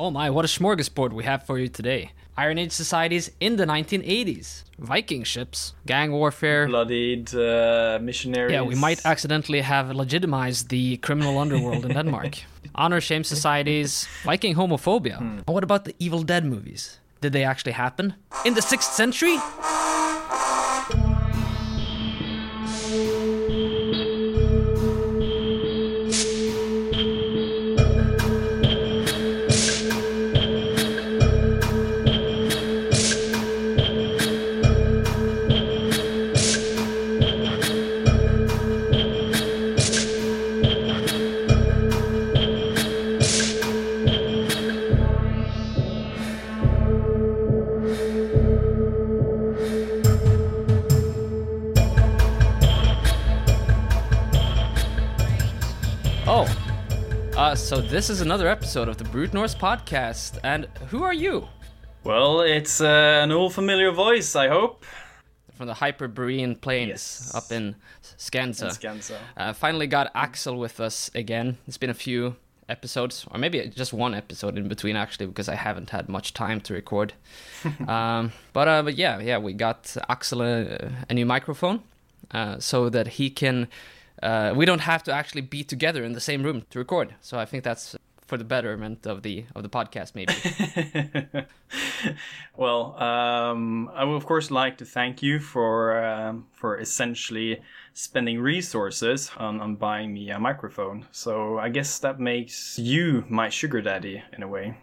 Oh my, what a smorgasbord we have for you today. Iron Age societies in the 1980s, Viking ships, gang warfare. Bloodied uh, missionaries. Yeah, we might accidentally have legitimized the criminal underworld in Denmark. Honor shame societies, Viking homophobia. And what about the Evil Dead movies? Did they actually happen? In the 6th century? This is another episode of the Brute Norse podcast. And who are you? Well, it's uh, an old familiar voice, I hope. From the Hyperborean plains Yes. up in Scandza. Scanso. Uh, finally got Axel with us again. It's been a few episodes, or maybe just one episode in between actually, because I haven't had much time to record. um, but uh, but yeah, yeah, we got Axel a, a new microphone, uh, so that he can. Uh, we don't have to actually be together in the same room to record. So I think that's for the betterment of the of the podcast, maybe. well, um, I would of course like to thank you for um, for essentially spending resources on, on buying me a microphone. So I guess that makes you my sugar daddy in a way.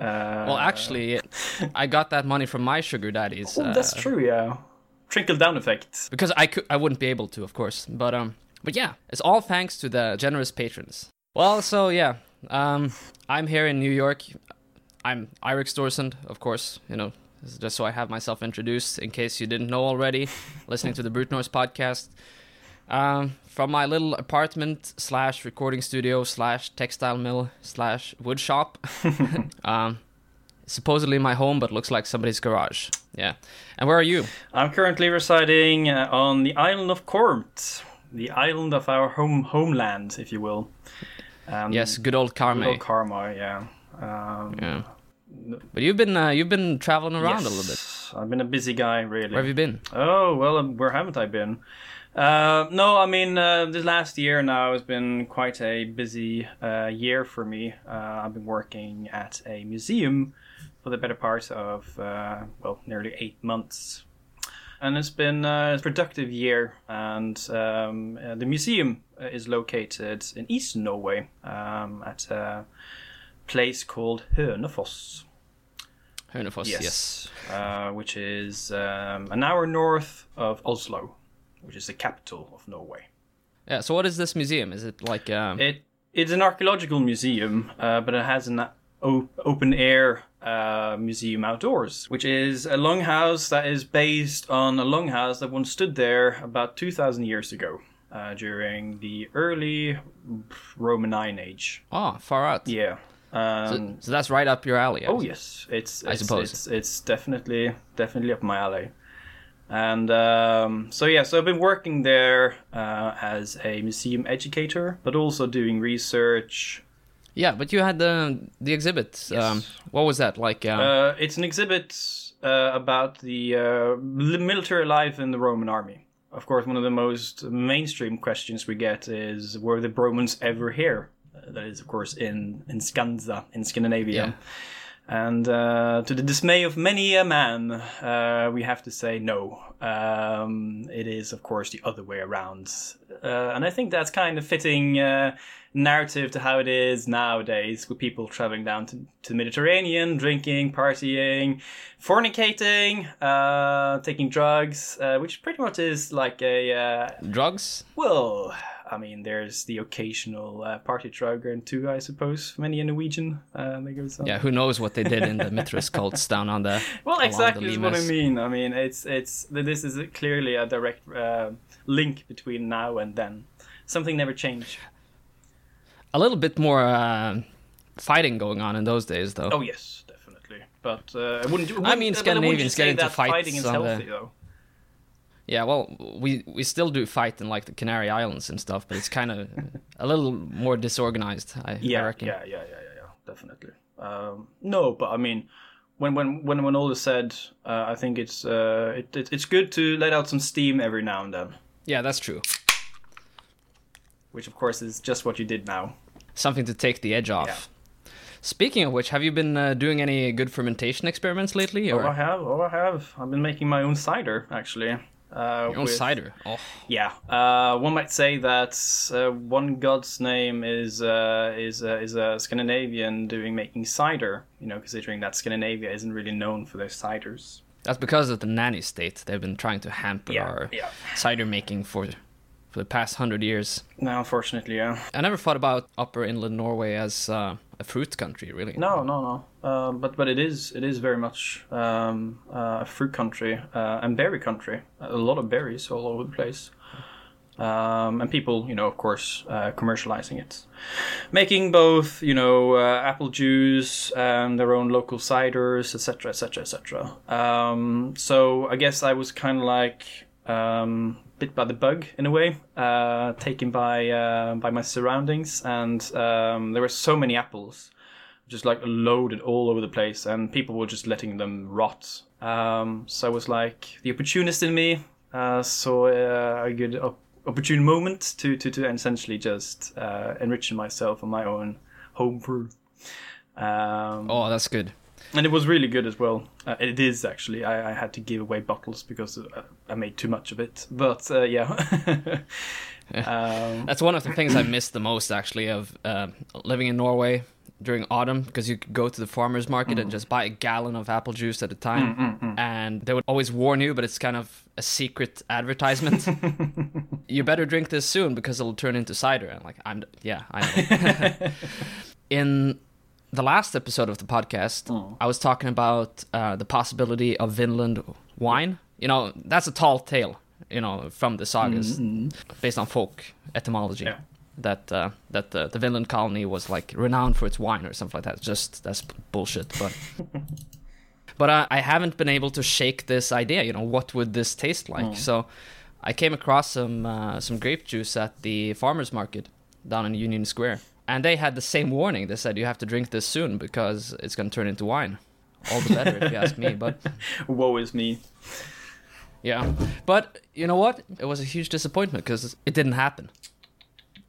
Uh, well, actually, I got that money from my sugar daddies. oh, that's uh, true. Yeah, trickle down effect. because I could I wouldn't be able to, of course. But um, but yeah, it's all thanks to the generous patrons. Well, so yeah, um, I'm here in New York. I'm Eirik Storesund, of course. You know, just so I have myself introduced in case you didn't know already, listening to the Brute Norse podcast. Um, from my little apartment slash recording studio slash textile mill slash wood shop. um, supposedly my home, but looks like somebody's garage. Yeah. And where are you? I'm currently residing uh, on the island of Karmøy, the island of our home homeland, if you will. Um, Yes, good old Karmøy. Little Karma, yeah. Um, Yeah. But you've been uh, you've been traveling around a little bit. yes, I've been a busy guy, really. Where have you been? Oh well, um, where haven't I been? Uh, no, I mean uh, this last year now has been quite a busy uh, year for me. Uh, I've been working at a museum for the better part of uh, well, nearly eight months, and it's been a productive year. And um, uh, the museum uh, is located in eastern Norway at a place called Hønefoss. Hønefoss, yes. Uh, which is um, an hour north of Oslo, which is the capital of Norway. Yeah. So what is this museum? Is it like um, It it's an archaeological museum, uh, but it has an o- open air uh, museum outdoors, which is a longhouse that is based on a longhouse that once stood there about two thousand years ago. Uh, during the early Roman Iron Age, oh far out? yeah. So, Um, so that's right up your alley. I Oh yes, it's, I suppose. it's it's definitely definitely up my alley. And um, so yeah, so I've been working there uh, as a museum educator, but also doing research. Yeah, but you had the the exhibit. Um, what was that like? Um, Uh, it's an exhibit uh, about the uh, military life in the Roman army. Of course, one of the most mainstream questions we get is, were the Romans ever here? Uh, that is, of course, in in Scandza in Scandinavia. Yeah. And uh, to the dismay of many a man, uh, we have to say no. Um, it is, of course, the other way around. Uh, and I think that's kind of fitting uh, narrative to how it is nowadays with people traveling down to, to the Mediterranean, drinking, partying, fornicating, uh, taking drugs, uh, which pretty much is like a, uh, drugs? well, I mean, there's the occasional uh, party drug or two, I suppose, many a Norwegian. Uh, they go some- Yeah, who knows what they did in the Mithras cults down on the Well, the exactly is what I mean. I mean, it's it's this is clearly a direct uh, link between now and then. Something never changed. A little bit more uh, fighting going on in those days, though. Oh yes, definitely. But uh, I wouldn't. Mean, wouldn't- I wouldn't Scandinavians get into fights Fighting is on the- though. Yeah, well, we we still do fight in like the Canary Islands and stuff, but it's kind of a little more disorganized. I, I Yeah, reckon. yeah, yeah, yeah, yeah, yeah, definitely. Um, no, but I mean, when when when when all is said, uh, I think it's uh, it, it, it's good to let out some steam every now and then, Yeah, that's true. which of course is just what you did now. Something to take the edge off. Yeah. Speaking of which, have you been uh, doing any good fermentation experiments lately? Oh, I have. Oh, I have. I've been making my own cider actually. Uh, your own with- cider? Oh, Yeah, uh, one might say that uh, one god's name is uh, is uh, is a Scandinavian doing making cider. You know, considering that Scandinavia isn't really known for their ciders. that's because of the nanny state. They've been trying to hamper Yeah, our yeah. cider making for for the past hundred years. No, unfortunately, yeah. I never thought about Upper Inland Norway as uh, a fruit country, really. No, no, no. Uh, but but it is it is very much um, uh, a fruit country uh, and berry country. A lot of berries all over the place. Um, and people, you know, of course, uh, commercializing it, making both, you know, uh, apple juice and their own local ciders, etc., etc., etc. Um, so I guess I was kind of like um, bit by the bug in a way, uh, taken by uh, by my surroundings, and um, there were so many apples just like loaded all over the place, and people were just letting them rot. Um, so I was like the opportunist in me uh, saw uh, a good op- opportune moment to to to essentially just uh, enrich myself on my own home brew. Um, Oh, that's good. and it was really good as well. Uh, it is actually. I, I had to give away bottles because uh, I made too much of it. But uh, yeah. um, That's one of the things I miss the most, actually, of uh, living in Norway during autumn, because you could go to the farmers market Mm. and just buy a gallon of apple juice at a time, and they would always warn you, but it's kind of a secret advertisement. you better drink this soon because it'll turn into cider. And like, I'm yeah, I know. in the last episode of the podcast, Mm. I was talking about uh, the possibility of Vinland wine. You know, that's a tall tale. You know, from the sagas, based on folk etymology. Yeah. That uh, that the, the Vinland colony was like renowned for its wine or something like that. Just that's b- bullshit. But but uh, I haven't been able to shake this idea. You know, what would this taste like? So I came across some uh, some grape juice at the farmers market down in Union Square, and they had the same warning. They said you have to drink this soon because it's going to turn into wine. All the better, if you ask me. But woe is me. Yeah, but you know what? It was a huge disappointment because it didn't happen.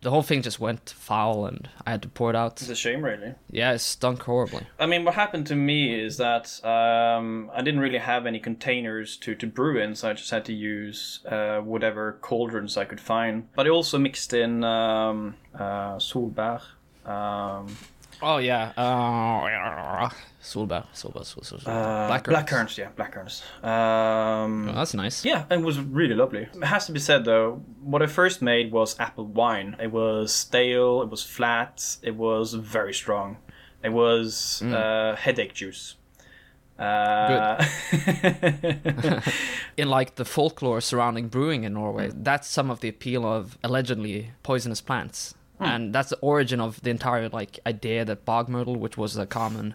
The whole thing just went foul, and I had to pour it out. It's a shame, really. Yeah, it stunk horribly. I mean, what happened to me is that um, I didn't really have any containers to, to brew in, so I just had to use uh, whatever cauldrons I could find. But I also mixed in um, uh. Um, Oh yeah, uh, solbær, solbær, solbær, solbær. uh, blackcurrants, yeah, blackcurrants. Um, Oh, that's nice. Yeah, it was really lovely. It has to be said though, what I first made was apple wine. It was stale, it was flat, it was very strong. It was uh, headache juice. Uh, in like the folklore surrounding brewing in Norway, Mm. that's some of the appeal of allegedly poisonous plants, Hmm. and that's the origin of the entire like idea that bog myrtle, which was a common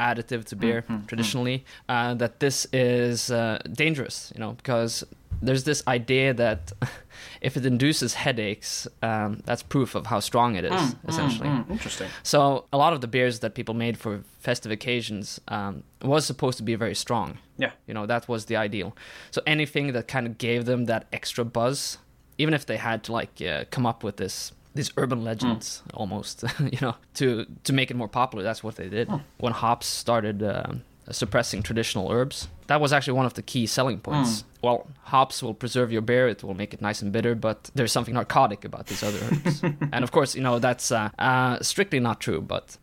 additive to beer Hmm, traditionally, uh, that this is uh, dangerous, you know, because there's this idea that if it induces headaches, um, that's proof of how strong it is, Hmm, essentially. interesting. So a lot of the beers that people made for festive occasions um, was supposed to be very strong. Yeah. You know, that was the ideal. So anything that kind of gave them that extra buzz, even if they had to like uh, come up with this these urban legends almost, you know, to to make it more popular, that's what they did. When hops started um suppressing traditional herbs, that was actually one of the key selling points. Well, hops will preserve your beer; it will make it nice and bitter, but there's something narcotic about these other herbs. and of course, you know that's uh, uh, strictly not true, but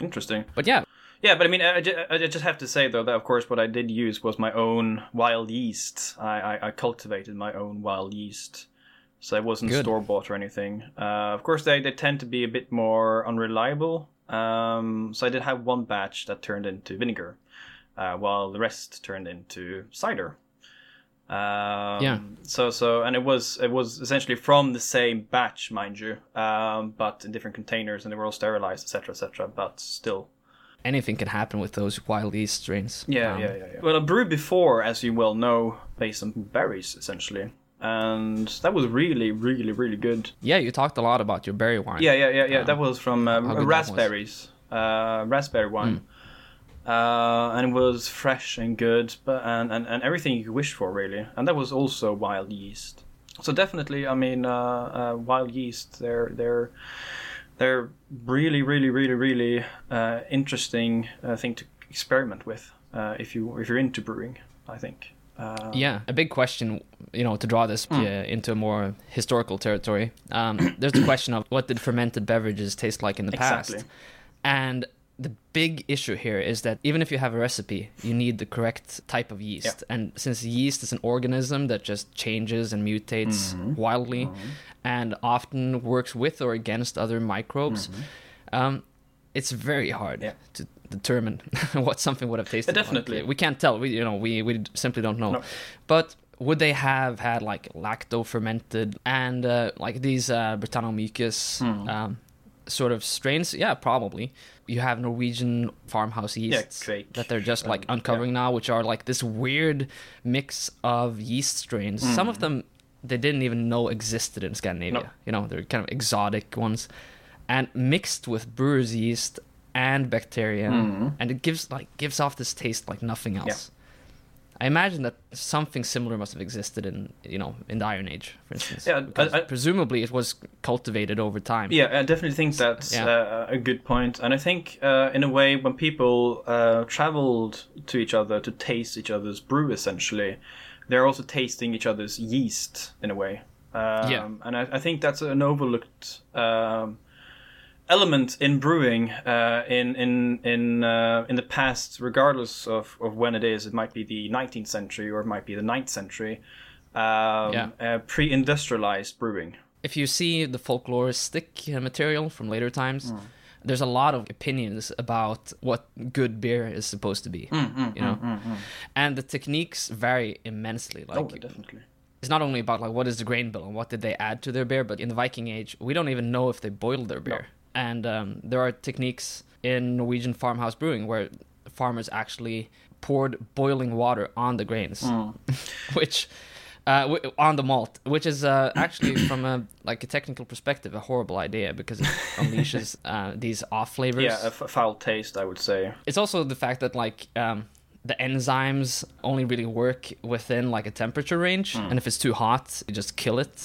Interesting. but yeah, Yeah, but I mean, I, I just have to say though that of course what I did use was my own wild yeast. I, I, I cultivated my own wild yeast, so it wasn't store bought or anything. Uh, of course, they, they tend to be a bit more unreliable. Um, so I did have one batch that turned into vinegar, uh, while the rest turned into cider. Um, Yeah. So so and it was it was essentially from the same batch, mind you, um, but in different containers, and they were all sterilized, etc., etc. But still, anything can happen with those wild yeast strains. yeah, Um, yeah, yeah, yeah. Well, I brewed before, as you well know, based on berries, essentially. And that was really, really, really good. Yeah, you talked a lot about your berry wine. Yeah, yeah, yeah, yeah. that was from um, was. raspberries. uh, raspberry wine. Uh, and it was fresh and good, but and, and, and everything you could wish for really, and that was also wild yeast. So definitely, I mean, uh, uh, wild yeast, they're they're they're really, really, really, really uh, interesting uh, thing to experiment with uh, if you if you're into brewing. I think. Uh, Yeah, a big question, you know, to draw this Hmm. uh, into a more historical territory. Um, there's the question of what did fermented beverages taste like in the past, and the big issue here is that even if you have a recipe, you need the correct type of yeast, and since yeast is an organism that just changes and mutates Mm-hmm. wildly, and often works with or against other microbes. Um, it's very hard. Yeah. to determine what something would have tasted. like. definitely. we can't tell. We, you know, we we simply don't know. No. But would they have had like lacto fermented and uh, like these uh, Brettanomyces Hmm. um, sort of strains? Yeah, probably. You have Norwegian farmhouse yeasts kveik that they're just like and- uncovering now, which are like this weird mix of yeast strains. Some of them they didn't even know existed in Scandinavia. Hmm. No. You know, they're kind of exotic ones, and mixed with brewer's yeast and bacteria, and it gives like gives off this taste like nothing else. I imagine that something similar must have existed in you know in the Iron Age, for instance. Yeah, I- because I- presumably it was cultivated over time. Yeah, I definitely think that's Yeah. uh, a good point. And I think, uh, in a way, when people uh, traveled to each other to taste each other's brew, essentially, they're also tasting each other's yeast in a way. Um, Yeah. And I, I think that's an overlooked um, element in brewing uh, in in in uh, in the past, regardless of, of when it is. It might be the 19th century or it might be the 9th century. Um, Yeah. uh, pre-industrialized brewing. if you see the folkloristic uh, material from later times, Hmm. there's a lot of opinions about what good beer is supposed to be. Hmm, you know, and the techniques vary immensely. Like oh, definitely. it's not only about like what is the grain bill and what did they add to their beer, but in the Viking Age, we don't even know if they boiled their beer. And um, there are techniques in Norwegian farmhouse brewing where farmers actually poured boiling water on the grains, which uh, w- on the malt, which is uh, actually from a like a technical perspective a horrible idea because it unleashes uh, these off flavors. Yeah, a f- foul taste, I would say. It's also the fact that like um, the enzymes only really work within like a temperature range, Hmm. and if it's too hot, you just kill it.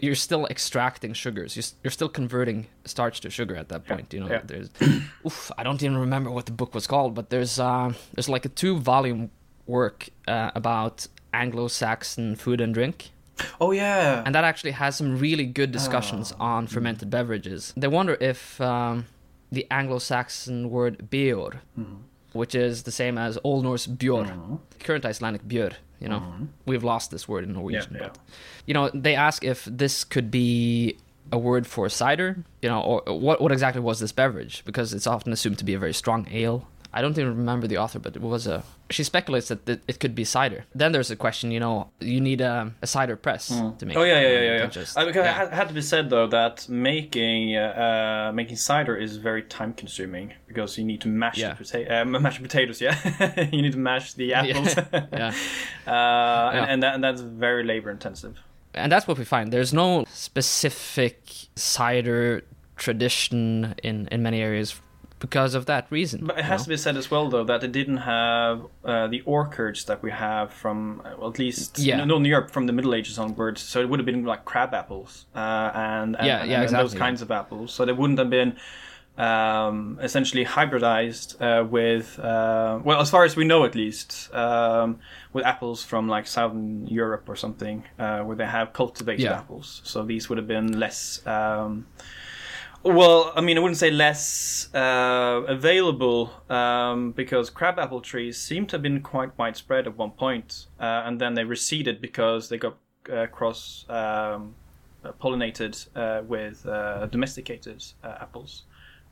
You're still extracting sugars. You're, you're still converting starch to sugar at that point. You know, yeah. there's. oof, I don't even remember what the book was called, but there's uh, there's like a two volume work uh, about Anglo-Saxon food and drink. Oh yeah. And that actually has some really good discussions Oh. on fermented beverages. They wonder if um, the Anglo-Saxon word björ, Mm-hmm. Which is the same as Old Norse björ, current Icelandic björ, you know, we've lost this word in Norwegian. Mm-hmm. Yeah, yeah. But, you know, they ask if this could be a word for cider, you know, or what, what exactly was this beverage? Because it's often assumed to be a very strong ale. I don't even remember the author, but it was a. She speculates that it, could be cider. Then there's a question, you know, you need a, a cider press to make. Oh yeah, yeah, yeah, yeah. just- Uh, because yeah. it had, to be said though that making uh, uh, making cider is very time consuming because you need to mash Yeah. the pota- uh, mash potatoes. Yeah, you need to mash the apples. yeah. Uh, Yeah. and, and that and that's very labor intensive. and that's what we find. There's no specific cider tradition in in many areas because of that reason. But it you has know? to be said as well, though, that it didn't have uh, the orchards that we have from, uh, well, at least Yeah. no, in Europe from the Middle Ages onwards. So it would have been like crab apples uh, and, and, Yeah, yeah, and those kinds of apples. So they wouldn't have been um, essentially hybridized uh, with, uh, well, as far as we know at least, um, with apples from like Southern Europe or something, uh, where they have cultivated Yeah. apples. So these would have been less. Um, well, I mean, I wouldn't say less uh, available um, because crabapple trees seem to have been quite widespread at one point, uh, and then they receded because they got uh, cross um, uh, pollinated uh, with uh, domesticated uh, apples.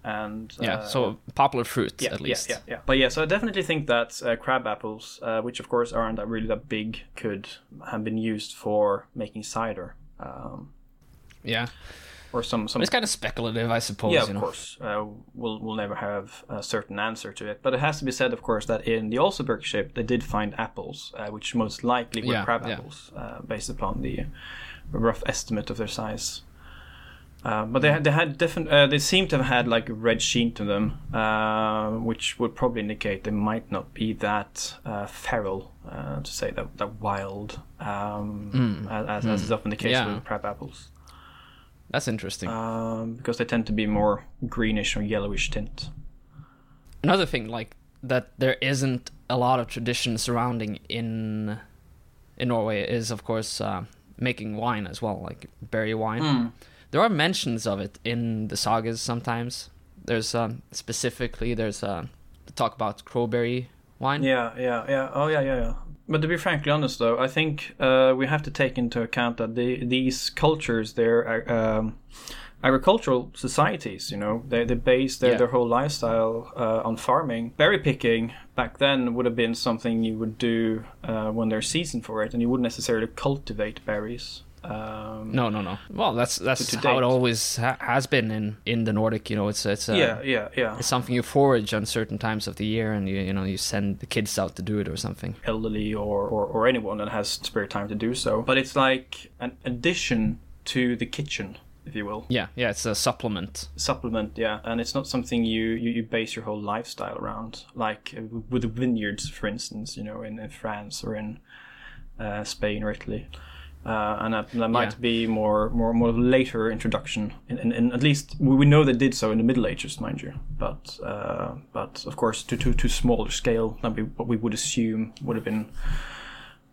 And yeah, uh, so popular fruit yeah, at least. Yeah, yeah, yeah. But yeah, so I definitely think that uh, crab apples, uh, which of course aren't that really that big, could have been used for making cider. Um, Yeah. Or some, some But it's kind of speculative, I suppose. yeah, you of know? course. Uh, we'll we'll never have a certain answer to it, but it has to be said, of course, that in the Oseberg ship they did find apples, uh, which most likely were Yeah, crab yeah. apples, uh, based upon the rough estimate of their size. Uh, but they had, they had different. Uh, they seem to have had like a red sheen to them, uh, which would probably indicate they might not be that uh, feral, uh, to say that that wild, um, as, as is often the case Yeah. with crab apples, That's interesting. um, because they tend to be more greenish or yellowish tint. Another thing, like that, there isn't a lot of tradition surrounding in in Norway is, of course, uh, making wine as well, like berry wine. Mm. There are mentions of it in the sagas sometimes. There's um, specifically there's uh, talk about crowberry wine. Yeah, yeah, yeah. Oh, yeah, yeah, yeah. But to be frankly honest, though, I think uh, we have to take into account that the, these cultures, they're uh, um, agricultural societies. You know, they they base their, Yeah. their whole lifestyle uh, on farming. Berry picking back then would have been something you would do uh, when there's season for it, and you wouldn't necessarily cultivate berries. Um, No, no, no. Well, that's that's how it always ha- has been in in the Nordic. You know, it's it's uh, yeah, yeah, yeah. it's something you forage on certain times of the year, and you you know you send the kids out to do it or something. elderly or, or, or anyone that has spare time to do so. But it's like an addition to the kitchen, if you will. Yeah, yeah, it's a supplement. Supplement, yeah. And it's not something you, you, you base your whole lifestyle around. Like uh, with the vineyards, for instance, you know, in, in France or in uh, Spain or Italy. Uh, and that, that might Yeah. be more more more later introduction, in, in, in at least we, we know they did so in the Middle Ages, mind you. But uh, but of course, to to to smaller scale than we, what we would assume would have been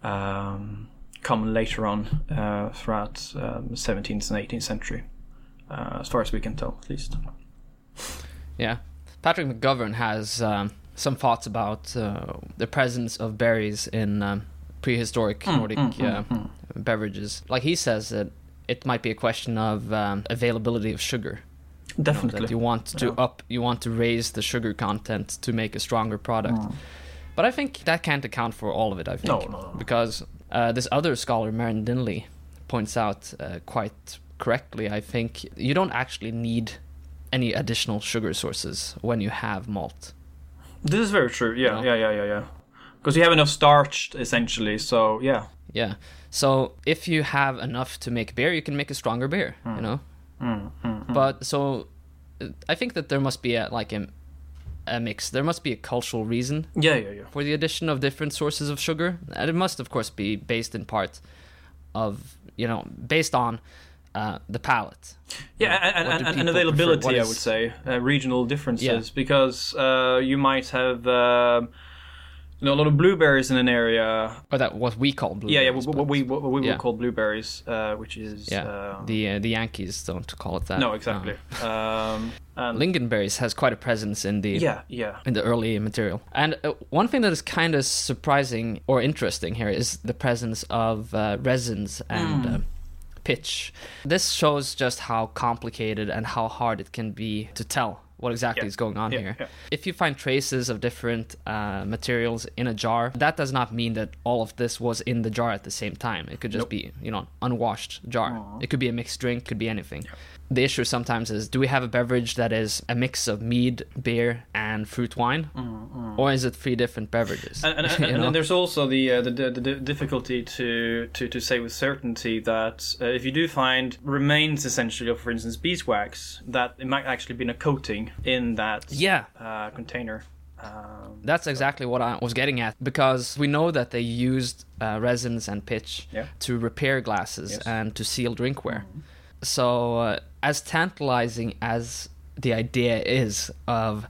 um, common later on uh, throughout um, the 17th and 18th century, uh, as far as we can tell, at least. Yeah, Patrick McGovern has um, some thoughts about uh, the presence of berries in um, prehistoric Mm, Nordic uh, beverages. Like he says that it might be a question of um, availability of sugar. you know, Definitely. that you want to Yeah. up, you want to raise the sugar content to make a stronger product. But I think that can't account for all of it. I think No, no, no. because uh, this other scholar, Merryn Dineley, points out uh, quite correctly. I think you don't actually need any additional sugar sources when you have malt. This is very true. Yeah, know? yeah, yeah, yeah, yeah. Because you have enough starch, essentially. So yeah. Yeah. So if you have enough to make beer, you can make a stronger beer. You know. But so, I think that there must be a like a, a mix. There must be a cultural reason Yeah, yeah, yeah. for the addition of different sources of sugar, and it must, of course, be based in part of you know based on uh, the palate. Yeah, and, and, and, and availability? What I would say, uh, regional differences, Yeah. because uh, you might have um you know, a lot of blueberries in an area. Or that what we call blueberries. yeah, yeah, what, what we what we yeah. would call blueberries, uh, which is yeah. uh, the uh, the Yankees don't call it that. no, exactly. Uh, Um, and lingonberries has quite a presence in the yeah, yeah, in the early material. And uh, one thing that is kind of surprising or interesting here is the presence of uh, resins and uh, pitch. This shows just how complicated and how hard it can be to tell what exactly Yeah. is going on Yeah, here. yeah. If you find traces of different uh, materials in a jar, that does not mean that all of this was in the jar at the same time. It could just Nope. be, you know, unwashed jar. It could be a mixed drink, could be anything. The issue sometimes is do we have a beverage that is a mix of mead, beer, and fruit wine? Or is it three different beverages? Mm, and, and, and, and there's also the, uh, the, the the difficulty to, to, to say with certainty that uh, if you do find remains essentially of, for instance, beeswax, that it might actually been a coating in that yeah, uh, container. Um, That's exactly what I was getting at because we know that they used uh, resins and pitch Yeah. to repair glasses Yes. and to seal drinkware. So, uh, as tantalizing as the idea is of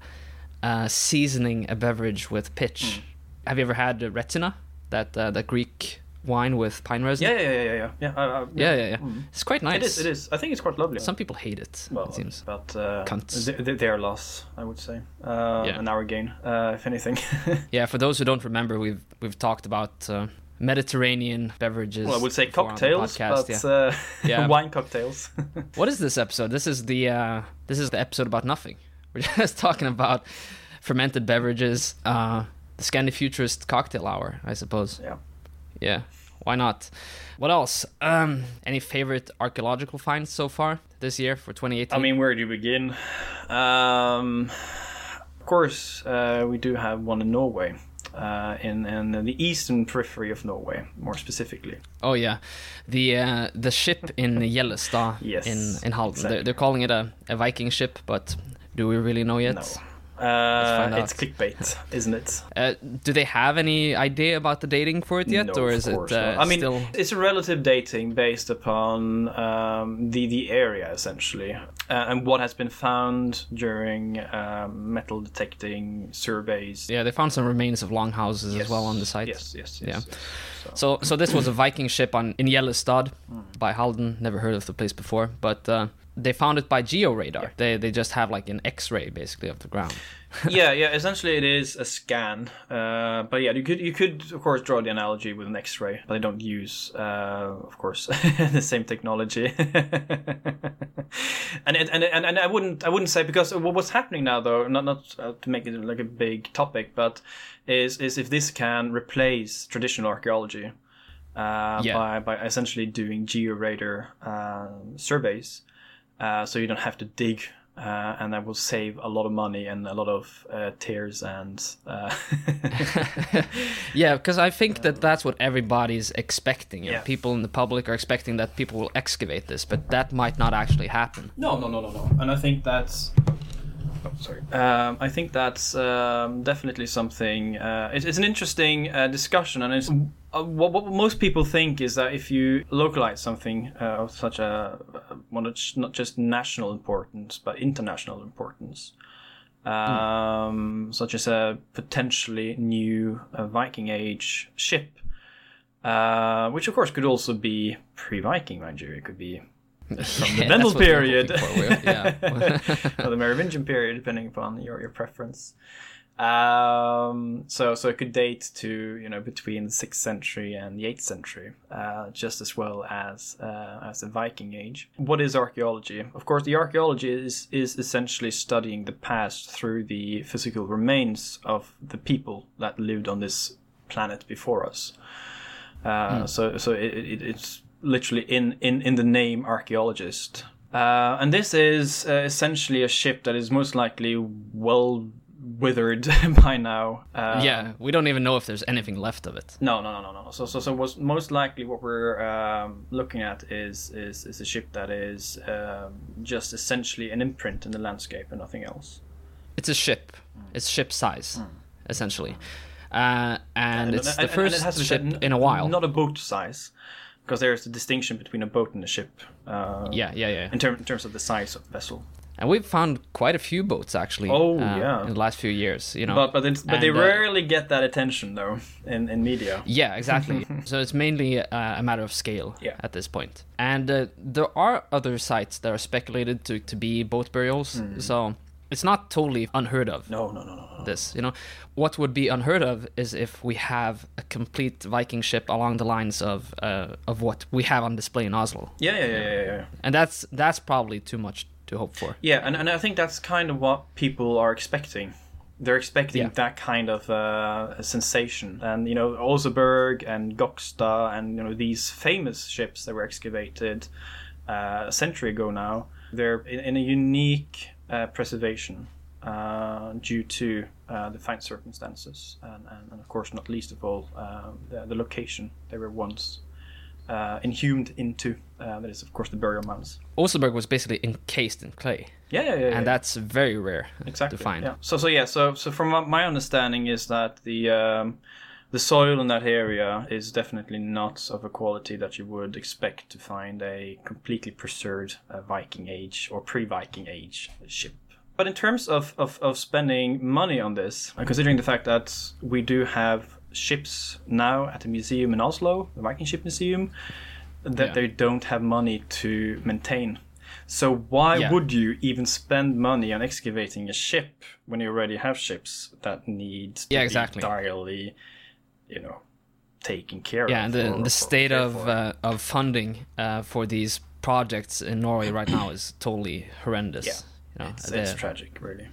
uh, seasoning a beverage with pitch, have you ever had retsina, that uh, that Greek wine with pine resin? yeah, yeah, yeah, yeah, yeah. Yeah, uh, uh, yeah, yeah. yeah. It's quite nice. It is. It is. I think it's quite lovely. Some people hate it. well, it seems. but uh, Cunts. th- th- their loss, I would say, uh, Yeah. and our gain, uh, if anything. Yeah, for those who don't remember, we've we've talked about uh, Mediterranean beverages. well, I would say before on the cocktails, podcast, but yeah. uh, Yeah. wine cocktails. What is this episode? This is the uh, this is the episode about nothing. We're just talking about fermented beverages, uh, the Scandi Futurist cocktail hour, I suppose. yeah. Yeah, why not? What else? Um, any favorite archaeological finds so far this year for 2018? I mean, where do you begin? Um, of course, uh, we do have one in Norway. Uh, in in the eastern periphery of Norway, more specifically. Oh yeah, the uh, the ship in Gjellestad Yes, in in Halden. exactly. They're, they're calling it a, a Viking ship, but do we really know yet? No. Uh, it's clickbait, isn't it? Uh, do they have any idea about the dating for it yet, No, or is it uh. I mean, still? it's a relative dating based upon um, the the area essentially, uh, and what has been found during um, metal detecting surveys. Yeah, they found some remains of longhouses as well on the site. Yes, yes, yes. Yeah. yes. So, So, so this was a Viking ship on in Gjellestad Hmm. by Halden. Never heard of the place before, but uh, they found it by georadar. Yeah. They they just have like an X-ray basically of the ground. yeah, yeah. Essentially, it is a scan. Uh, but yeah, you could you could of course draw the analogy with an X-ray, but they don't use, uh, of course, the same technology. and, it, and and and I wouldn't I wouldn't say because what's happening now though, not not uh, to make it like a big topic, but is is if this can replace traditional archaeology. Uh, Yeah. by, by essentially doing georadar um, surveys, uh, so you don't have to dig, uh, and that will save a lot of money and a lot of uh, tears and. Uh, Yeah, because I think that that's what everybody's expecting. You know, Yeah. People in the public are expecting that people will excavate this, but that might not actually happen. no, no, no, no, no, and I think that's. Oh, sorry. Um, I think that's um, definitely something. Uh, it's, it's an interesting uh, discussion, and it's uh, what, what most people think is that if you localize something uh, of such a uh, one that's not just national importance but international importance, um, such as a potentially new uh, Viking Age ship, uh, which of course could also be pre-Viking, mind you. It could be from the Yeah, Vendel that's what we're period, for, yeah. or the Merovingian period, depending upon your, your preference. Um, so so it could date to you know between the sixth century and the eighth century, uh, just as well as uh, as the Viking Age. What is archaeology? Of course, the archaeology is is essentially studying the past through the physical remains of the people that lived on this planet before us. Uh, So so it, it, it's literally in, in, in the name archaeologist. Uh, and this is uh, essentially a ship that is most likely well withered by now. Uh, yeah, we don't even know if there's anything left of it. No, no, no, no, no. So, so, so what's most likely what we're um, looking at is is is a ship that is um, just essentially an imprint in the landscape and nothing else. It's a ship. It's ship size, essentially. Uh, and it's the and- and first it has ship in a while. Not a boat size, because there's a distinction between a boat and a ship. Uh, yeah, yeah, yeah. In, term, in terms of the size of the vessel. And we've found quite a few boats actually. Oh, uh, yeah. In the last few years, you know. But but it's, but they And, uh, rarely get that attention though in, in media. Yeah, exactly. so it's mainly uh, a matter of scale Yeah. at this point. And uh, there are other sites that are speculated to, to be boat burials. Hmm. So it's not totally unheard of. No, no, no, no, no. This, you know, what would be unheard of is if we have a complete Viking ship along the lines of uh, of what we have on display in Oslo, Yeah, yeah, yeah, yeah, yeah. and that's that's probably too much to hope for. Yeah, and, and I think that's kind of what people are expecting. They're expecting Yeah. that kind of uh, sensation, and you know, Oseberg and Gokstad, and you know, these famous ships that were excavated uh, a century ago now. They're in, in a unique uh, preservation uh, due to uh, the fine circumstances, and, and, and of course, not least of all, uh, the, the location they were once uh, inhumed into. Uh, that is, of course, the burial mounds. Oseberg was basically encased in clay, Yeah, yeah, yeah. yeah. and that's very rare exactly to find. Yeah. So so yeah. So so from my- my understanding is that the um, the soil in that area is definitely not of a quality that you would expect to find a completely preserved uh, Viking Age or pre-Viking Age ship. But in terms of, of, of spending money on this, considering the fact that we do have ships now at the museum in Oslo, the Viking Ship Museum, that Yeah. they don't have money to maintain. So why Yeah. would you even spend money on excavating a ship when you already have ships that need to Yeah, be exactly. entirely, you know, taken care Yeah, of? and the the state of uh, of funding uh, for these projects in Norway right now is totally horrendous. Yeah. You know, it's, it's tragic, really.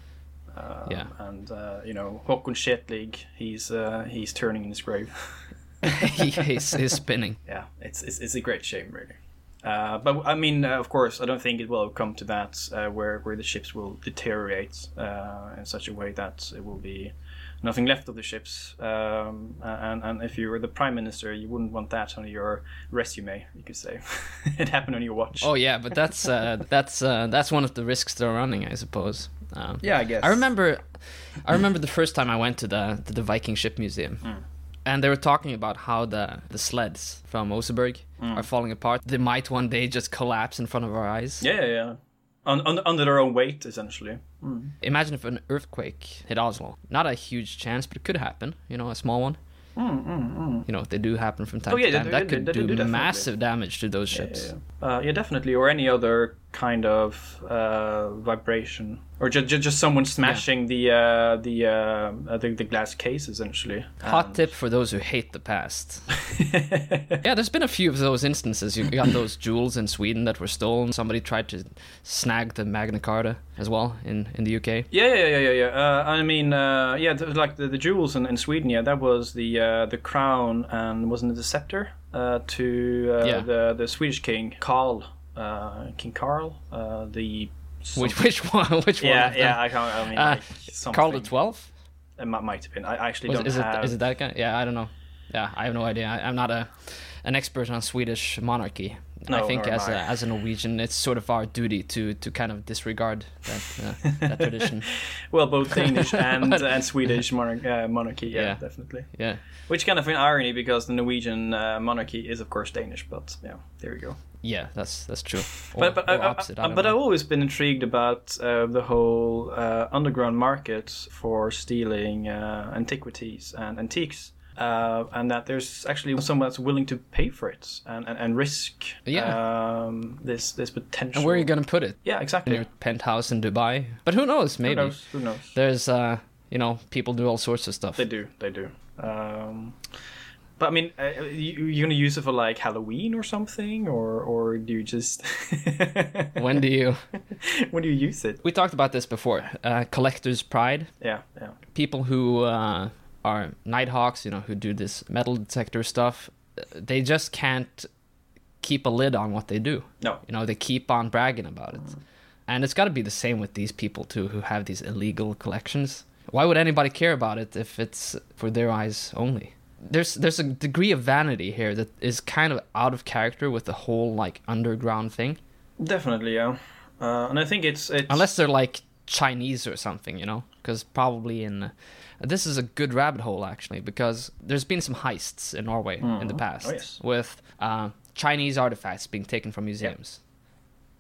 Um, Yeah. and uh, you know Håkon Shetelig, he's uh, he's turning in his grave. he is, is spinning. yeah, it's, it's it's a great shame, really. Uh, but I mean, uh, of course, I don't think it will come to that uh, where where the ships will deteriorate uh, in such a way that it will be nothing left of the ships. Um, and and if you were the prime minister, you wouldn't want that on your resume. You could say it happened on your watch. Oh yeah, but that's uh, that's uh, that's one of the risks they're running, I suppose. Um, yeah, I guess. I remember, I remember the first time I went to the to the Viking ship museum, Mm. and they were talking about how the the sleds from Oseberg Mm. are falling apart. They might one day just collapse in front of our eyes. Yeah, yeah, yeah. Un- un- under their own weight, essentially. Mm. Imagine if an earthquake hit Oslo. Not a huge chance, but it could happen. You know, a small one. Mm, mm, mm. You know, they do happen from time Oh, yeah, to they time. do- that they- could they do do, massive damage to those Yeah, ships. yeah, yeah. Uh, yeah, definitely. Or any other kind of uh, vibration, or just just someone smashing the uh, the, uh, the the glass case, essentially. Hot And- tip for those who hate the past. Yeah, there's been a few of those instances. You got those jewels in Sweden that were stolen. Somebody tried to snag the Magna Carta as well in, in the UK. Yeah, yeah, yeah, yeah, yeah. Uh, I mean, uh, yeah, th- like the, the jewels in, in Sweden. Yeah, that was the uh, the crown and wasn't it the scepter uh, to uh, Yeah. the the Swedish king Karl, uh, King Karl, uh, the Which which one? Which one? yeah, yeah. I can't. I mean, Uh, like. Carl the Twelfth. It might, have been. I actually Was don't it, is have. it is it that guy? Yeah, I don't know. Yeah, I have no idea. I, I'm not a an expert on Swedish monarchy. I No, think nor am as a, I. as a Norwegian, it's sort of our duty to to kind of disregard that uh, that tradition. Well, both Danish and But- and Swedish monarch, uh, monarchy, yeah, Yeah. definitely. Yeah. Which kind of an irony because the Norwegian uh, monarchy is of course Danish, but yeah, there you go. Yeah, that's that's true. Or, But but, I, opposite. I I, but I've always been intrigued about uh, the whole uh, underground market for stealing uh, antiquities and antiques. Uh, and that there's actually someone that's willing to pay for it and, and, and risk Yeah. um, this this potential. And where are you gonna put it? Yeah, In exactly. your penthouse in Dubai? But who knows? Who Maybe knows? Who knows? there's uh you know people do all sorts of stuff. They do. They do. Um, but I mean, uh, you, you gonna use it for like Halloween or something, or or do you just When do you? when do you use it? We talked about this before. Uh, collector's pride. Yeah, yeah, People who uh, are nighthawks, you know, who do this metal detector stuff, uh, they just can't keep a lid on what they do. no, You know, they keep on bragging about it. And it's got to be the same with these people too, who have these illegal collections. Why would anybody care about it if it's for their eyes only? There's there's a degree of vanity here that is kind of out of character with the whole like underground thing. definitely, yeah. Uh, and I think it's it's Unless they're like Chinese or something, you know? Because probably in. this is a good rabbit hole, actually, because there's been some heists in Norway in the past Oh, yes. with uh, Chinese artifacts being taken from museums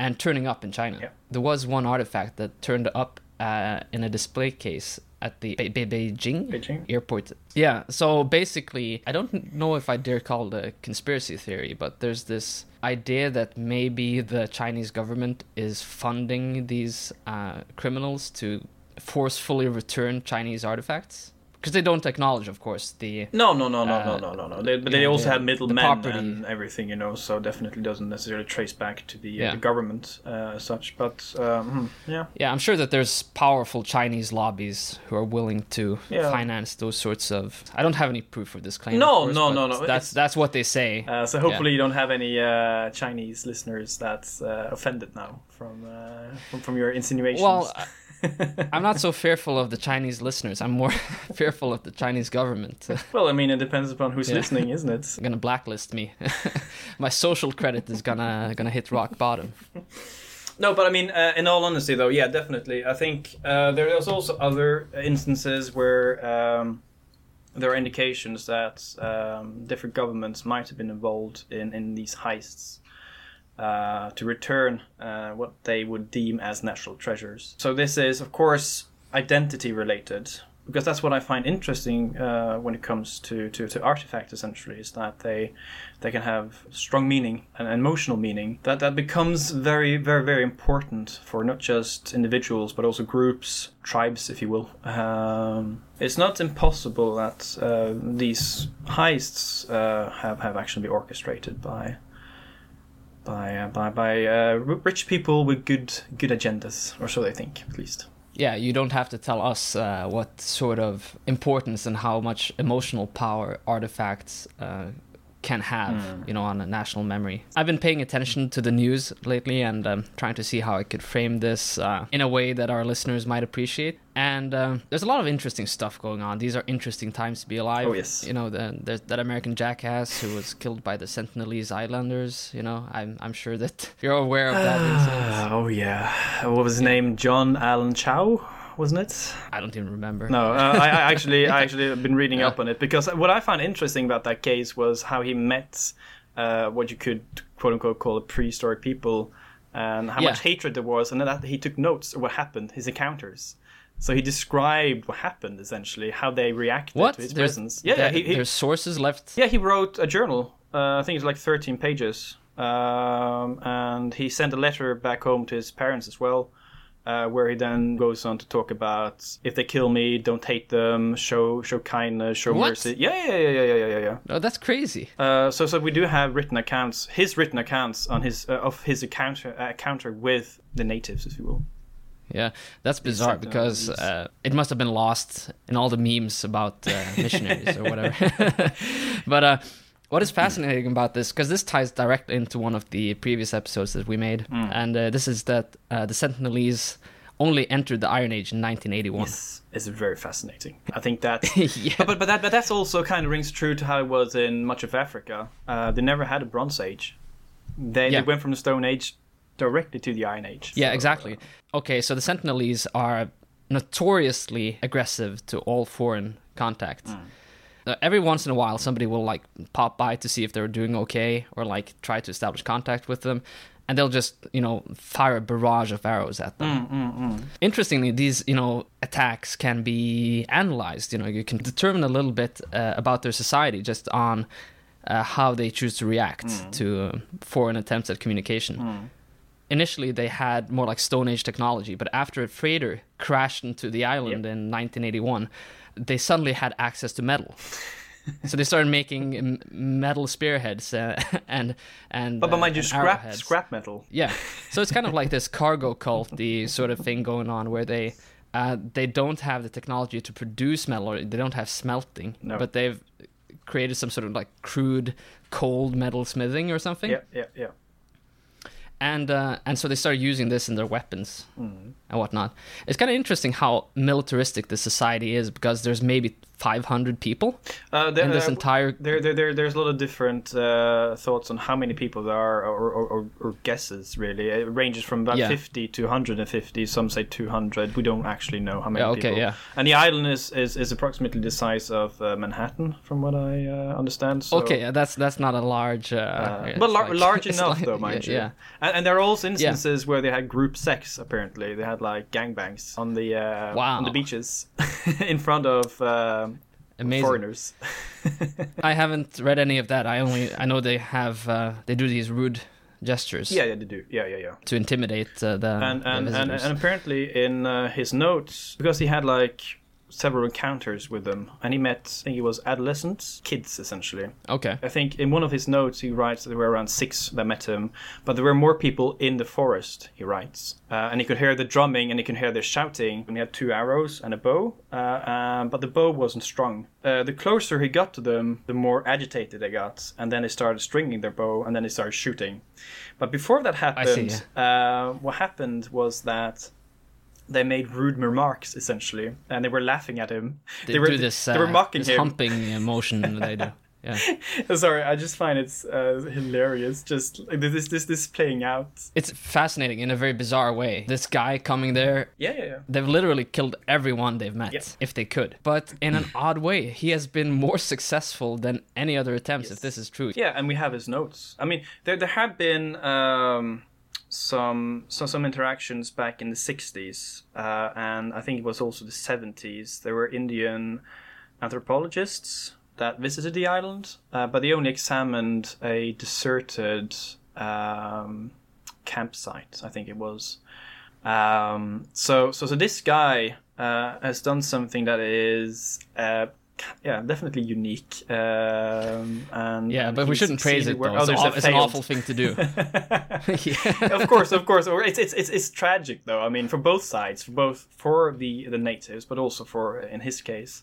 and turning up in China. Yeah. There was one artifact that turned up uh, in a display case at the Be- Be- Beijing, Beijing. airport. Yeah, so basically, I don't know if I dare call it a conspiracy theory, but there's this idea that maybe the Chinese government is funding these uh, criminals to forcefully return Chinese artifacts. Because they don't acknowledge, of course, the No, no, no, no, Uh, no, no, no, no. They, but they yeah, also the- have middlemen and everything, you know. So definitely doesn't necessarily trace back to the, uh, the government uh, as such. But um, hmm, yeah, Yeah, I'm sure that there's powerful Chinese lobbies who are willing to Yeah. finance those sorts of. I don't have any proof of this claim. No, course, no, no, no, That's it's- that's what they say. Uh, so hopefully you don't have any uh, Chinese listeners that's uh, offended now from, uh, from from your insinuations. Well, I'm not so fearful of the Chinese listeners. I'm more fearful of the Chinese government. well, I mean, it depends upon who's Yeah. listening, isn't it? They're gonna blacklist me. My social credit is gonna gonna hit rock bottom. No, but I mean, uh, in all honesty, though, yeah, definitely. I think uh, there's also other instances where um, there are indications that um, different governments might have been involved in, in these heists uh, to return uh, what they would deem as natural treasures. So this is, of course, identity related. Because that's what I find interesting uh, when it comes to, to, to artifacts. Essentially, is that they they can have strong meaning and emotional meaning that that becomes very very very important for not just individuals but also groups tribes if you will um, it's not impossible that uh, these heists uh, have have actually been orchestrated by by uh, by by uh, rich people with good good agendas or so they think at least. Yeah, you don't have to tell us uh, what sort of importance and how much emotional power artifacts uh, can have, you know, on a national memory. I've been paying attention to the news lately and um, trying to see how I could frame this uh, in a way that our listeners might appreciate. And um, there's a lot of interesting stuff going on. These are interesting times to be alive. Oh, yes. You know, the, there's that American jackass who was killed by the Sentinelese Islanders. You know, I'm I'm sure that you're aware of that incident. oh yeah, what was his name? John Allen Chau, wasn't it? I don't even remember. No, uh, I, I actually, I actually have been reading up on it because what I found interesting about that case was how he met uh, what you could quote unquote call a prehistoric people, and how Yeah. much hatred there was, and then that he took notes of what happened, his encounters. So he described what happened essentially, how they reacted What? to his There's, presence. Yeah, yeah, there- he, he, there's sources left. yeah, he wrote a journal. Uh, I think it's like 13 pages. Um, and he sent a letter back home to his parents as well, uh, where he then goes on to talk about if they kill me, don't hate them, show show kindness, show What? mercy. Yeah, yeah, yeah, yeah, yeah, yeah, yeah. Oh, that's crazy. Uh, so, so we do have written accounts, his written accounts on his uh, of his encounter uh, encounter with the natives, if you will. Yeah, that's bizarre Exactly. because uh, it must have been lost in all the memes about uh, missionaries or whatever. but uh, what is fascinating about this, because this ties directly into one of the previous episodes that we made, Mm. and uh, this is that uh, the Sentinelese only entered the Iron Age in 1981. Yes, it's very fascinating. I think that yeah. But, but that but that's also kind of rings true to how it was in much of Africa. Uh, they never had a Bronze Age. They, Yeah. they went from the Stone Age directly to the Iron Age. Yeah, So, exactly. Okay, so the Sentinelese are notoriously aggressive to all foreign contact. Uh, every once in a while, somebody will like pop by to see if they're doing okay, or like try to establish contact with them, and they'll just you know fire a barrage of arrows at them. Interestingly, these you know attacks can be analyzed. You know, you can determine a little bit uh, about their society just on uh, how they choose to react to uh, foreign attempts at communication initially they had more like Stone Age technology, but after a freighter crashed into the island in 1981, they suddenly had access to metal. so they started making metal spearheads uh, and and But, but uh, mind you, scrap arrowheads. scrap metal. Yeah, so it's kind of like this cargo cult, the sort of thing going on where they uh, they don't have the technology to produce metal, or they don't have smelting, No. but they've created some sort of like crude cold metal smithing or something Yeah, yeah, yeah. And uh, and so they started using this in their weapons Mm. And whatnot. It's kind of interesting how militaristic this society is because there's maybe 500 people Uh, there, in this uh, entire. there, there, there, there's a lot of different uh, thoughts on how many people there are, or, or, or, or guesses. Really, it ranges from about Yeah. 50 to 150. Some say 200. We don't actually know how many Yeah, okay, people. yeah. And the island is, is, is approximately the size of uh, Manhattan, from what I uh, understand. So, okay, yeah, that's that's not a large. Uh, but lar- like- large enough, like- though, mind yeah, you. Yeah, And, and there are also instances where they had group sex. Apparently, they had like gangbangs on the uh, Wow. on the beaches in front of um amazing. foreigners. I haven't read any of that. I only I know they have uh, they do these rude gestures yeah, yeah, they do. Yeah, yeah, yeah. to intimidate uh, the, and the and, and and apparently in uh, his notes because he had like several encounters with them and he met I think it was adolescents kids essentially. Okay, I think in one of his notes he writes that there were around six that met him but there were more people in the forest he writes. Uh, and he could hear the drumming and he could hear the shouting and he had two arrows and a bow uh, um, but the bow wasn't strung uh, the closer he got to them the more agitated they got and then they started stringing their bow and then they started shooting. But before that happened uh, what happened was that they made rude remarks essentially, and they were laughing at him. they, were do this. Uh, they were mocking this him. humping uh, motion they do. Yeah, Sorry, I just find it's uh, hilarious. Just like, this, this, this playing out. it's fascinating in a very bizarre way. This guy coming there Yeah, yeah, yeah. They've literally killed everyone they've met, Yep. if they could. But in an odd way, he has been more successful than any other attempts, if this is true. Yeah, and we have his notes. I mean, there there have been um, some some some interactions back in the '60s, uh, and I think it was also the '70s. There were Indian anthropologists that visited the island, uh, but they only examined a deserted um, campsite. I think it was. Um, so so so this guy uh, has done something that is. Yeah, definitely unique. Um, and Yeah, but we shouldn't praise it succeeded though. where It's, others have it's an awful thing to do. yeah. of course, of course. Or It's, it's it's it's tragic though. I mean, for both sides, for both for the the natives, but also for in his case.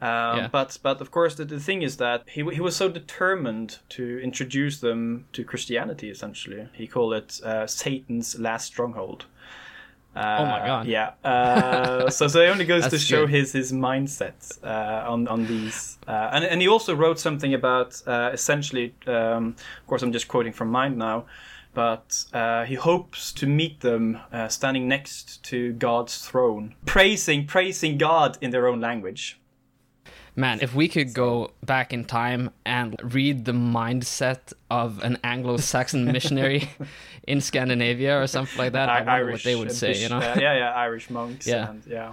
Um, Yeah. But but of course the, the thing is that he he was so determined to introduce them to Christianity. Essentially, he called it uh, Satan's last stronghold. Uh, Oh my God. Yeah. Uh, so so it only goes to show good. his his mindset uh, on on these. Uh, and and he also wrote something about uh, essentially. Um, of course, I'm just quoting from mind now. But uh, he hopes to meet them uh, standing next to God's throne, praising, praising God in their own language. Man, if we could go back in time and read the mindset of an Anglo-Saxon missionary in Scandinavia or something like that, I, I- wonder Irish what they would say. bish- You know? uh, yeah, yeah, Irish monks. Yeah. and, yeah,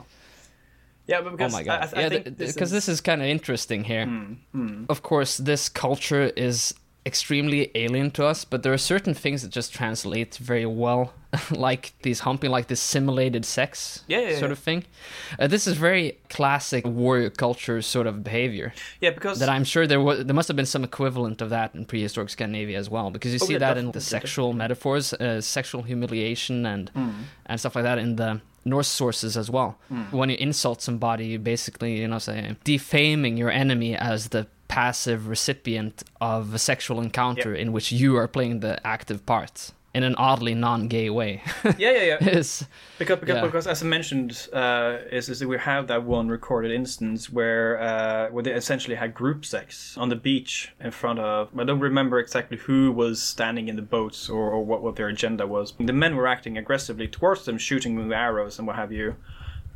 yeah. But Oh because my god! I, I yeah, think because this, this, is, is kind of interesting here. Hmm, Of course, this culture is extremely alien to us, but there are certain things that just translate very well, like these humping, like this simulated sex Yeah, yeah, sort yeah. of thing. Uh, this is very classic warrior culture sort of behavior. yeah, because That I'm sure there was, there must have been some equivalent of that in prehistoric Scandinavia as well, because you Oh, see that in the sexual metaphors, uh, sexual humiliation, and Hmm. and stuff like that in the Norse sources as well. Hmm. When you insult somebody, you basically, you know, say defaming your enemy as the passive recipient of a sexual encounter in which you are playing the active part in an oddly non-gay way. yeah, yeah, yeah. is Because because, Yeah. because as I mentioned, uh, is, is that we have that one recorded instance where uh, where they essentially had group sex on the beach in front of. I don't remember exactly who was standing in the boats or, or what what their agenda was. The men were acting aggressively towards them, shooting with arrows and what have you.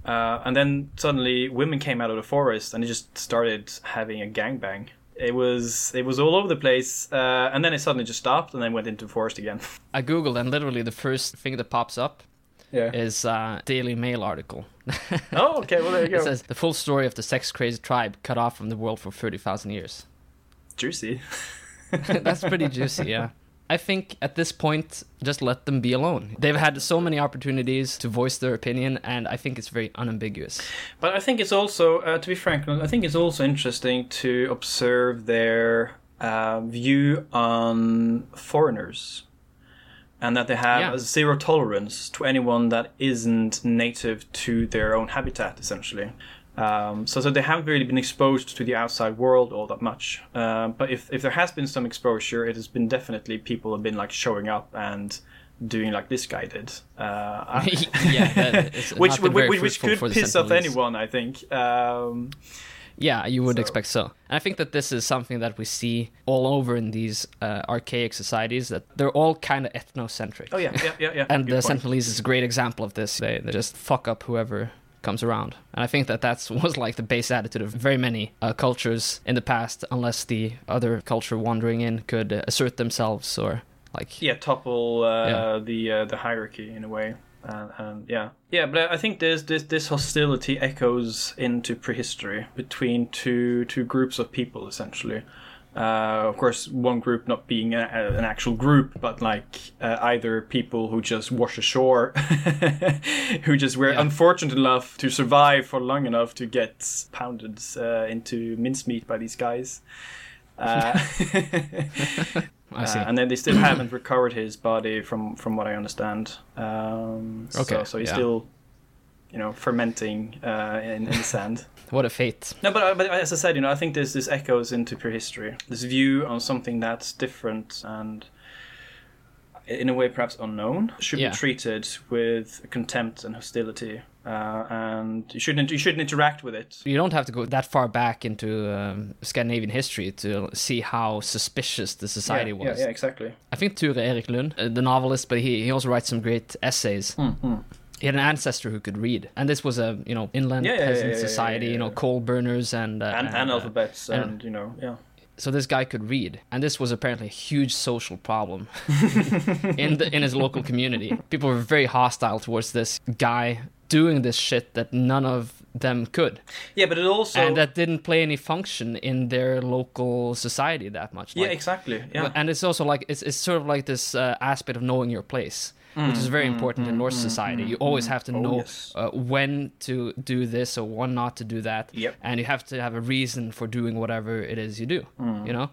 Uh, and then suddenly women came out of the forest and they just started having a gangbang. It was it was all over the place, uh, and then it suddenly just stopped and then went into the forest again. I googled and literally the first thing that pops up Yeah. is a Daily Mail article. oh, okay. Well, there you go. It says the full story of the sex-crazy tribe cut off from the world for thirty thousand years. Juicy. That's pretty juicy, yeah. I think at this point, just let them be alone. They've had so many opportunities to voice their opinion, and I think it's very unambiguous. But I think it's also, uh, to be frank, I think it's also interesting to observe their uh, view on foreigners, and that they have Yeah. a zero tolerance to anyone that isn't native to their own habitat, essentially. Um, so, so they haven't really been exposed to the outside world all that much. Uh, but if, if there has been some exposure, it has been definitely people have been like showing up and doing like this guy did. Uh, yeah, which which, which could piss off anyone, I think. Um, Yeah, you would So- expect so. And I think that this is something that we see all over in these uh, archaic societies, that they're all kind of ethnocentric. oh yeah, yeah, yeah, yeah. And Good the point. Sentinelese is a great example of this. They, they just fuck up whoever comes around. And I think that that's was like the base attitude of very many uh, cultures in the past, unless the other culture wandering in could uh, assert themselves or like yeah, topple uh, Yeah. the uh, the hierarchy in a way. Uh, and yeah, yeah, but I think this this this hostility echoes into prehistory between two two groups of people essentially. Uh, of course, one group not being a, a- an actual group, but like uh, either people who just wash ashore, who just were Yeah. unfortunate enough to survive for long enough to get pounded uh, into mincemeat by these guys. Uh, I see. uh, and then they still haven't recovered his body, from from what I understand. Um, so, Okay, so he's yeah. still, you know, fermenting uh, in, in the sand. what a fate. No, but, but as I said, you know, I think this this echoes into prehistory. This view on something that's different and, in a way, perhaps unknown, should Yeah. be treated with contempt and hostility, uh, and you shouldn't you shouldn't interact with it. You don't have to go that far back into um, Scandinavian history to see how suspicious the society yeah, was. Yeah, yeah, exactly. I think Ture Erik Lund, uh, the novelist, but he, he also writes some great essays. Hmm, He had an ancestor who could read, and this was a you know inland Yeah, peasant yeah, yeah, society, you know coal burners and uh, And, and, and uh, alphabets, and- and you know, yeah. so this guy could read, and this was apparently a huge social problem in the, in his local community. People were very hostile towards this guy doing this shit that none of them could, Yeah, but it also and that didn't play any function in their local society that much. yeah, exactly. Yeah, And it's also like it's, it's sort of like this uh, aspect of knowing your place, which is very important in Norse society. You always have to Oh, know yes. uh, when to do this or when not to do that, Yep. and you have to have a reason for doing whatever it is you do. Mm. You know,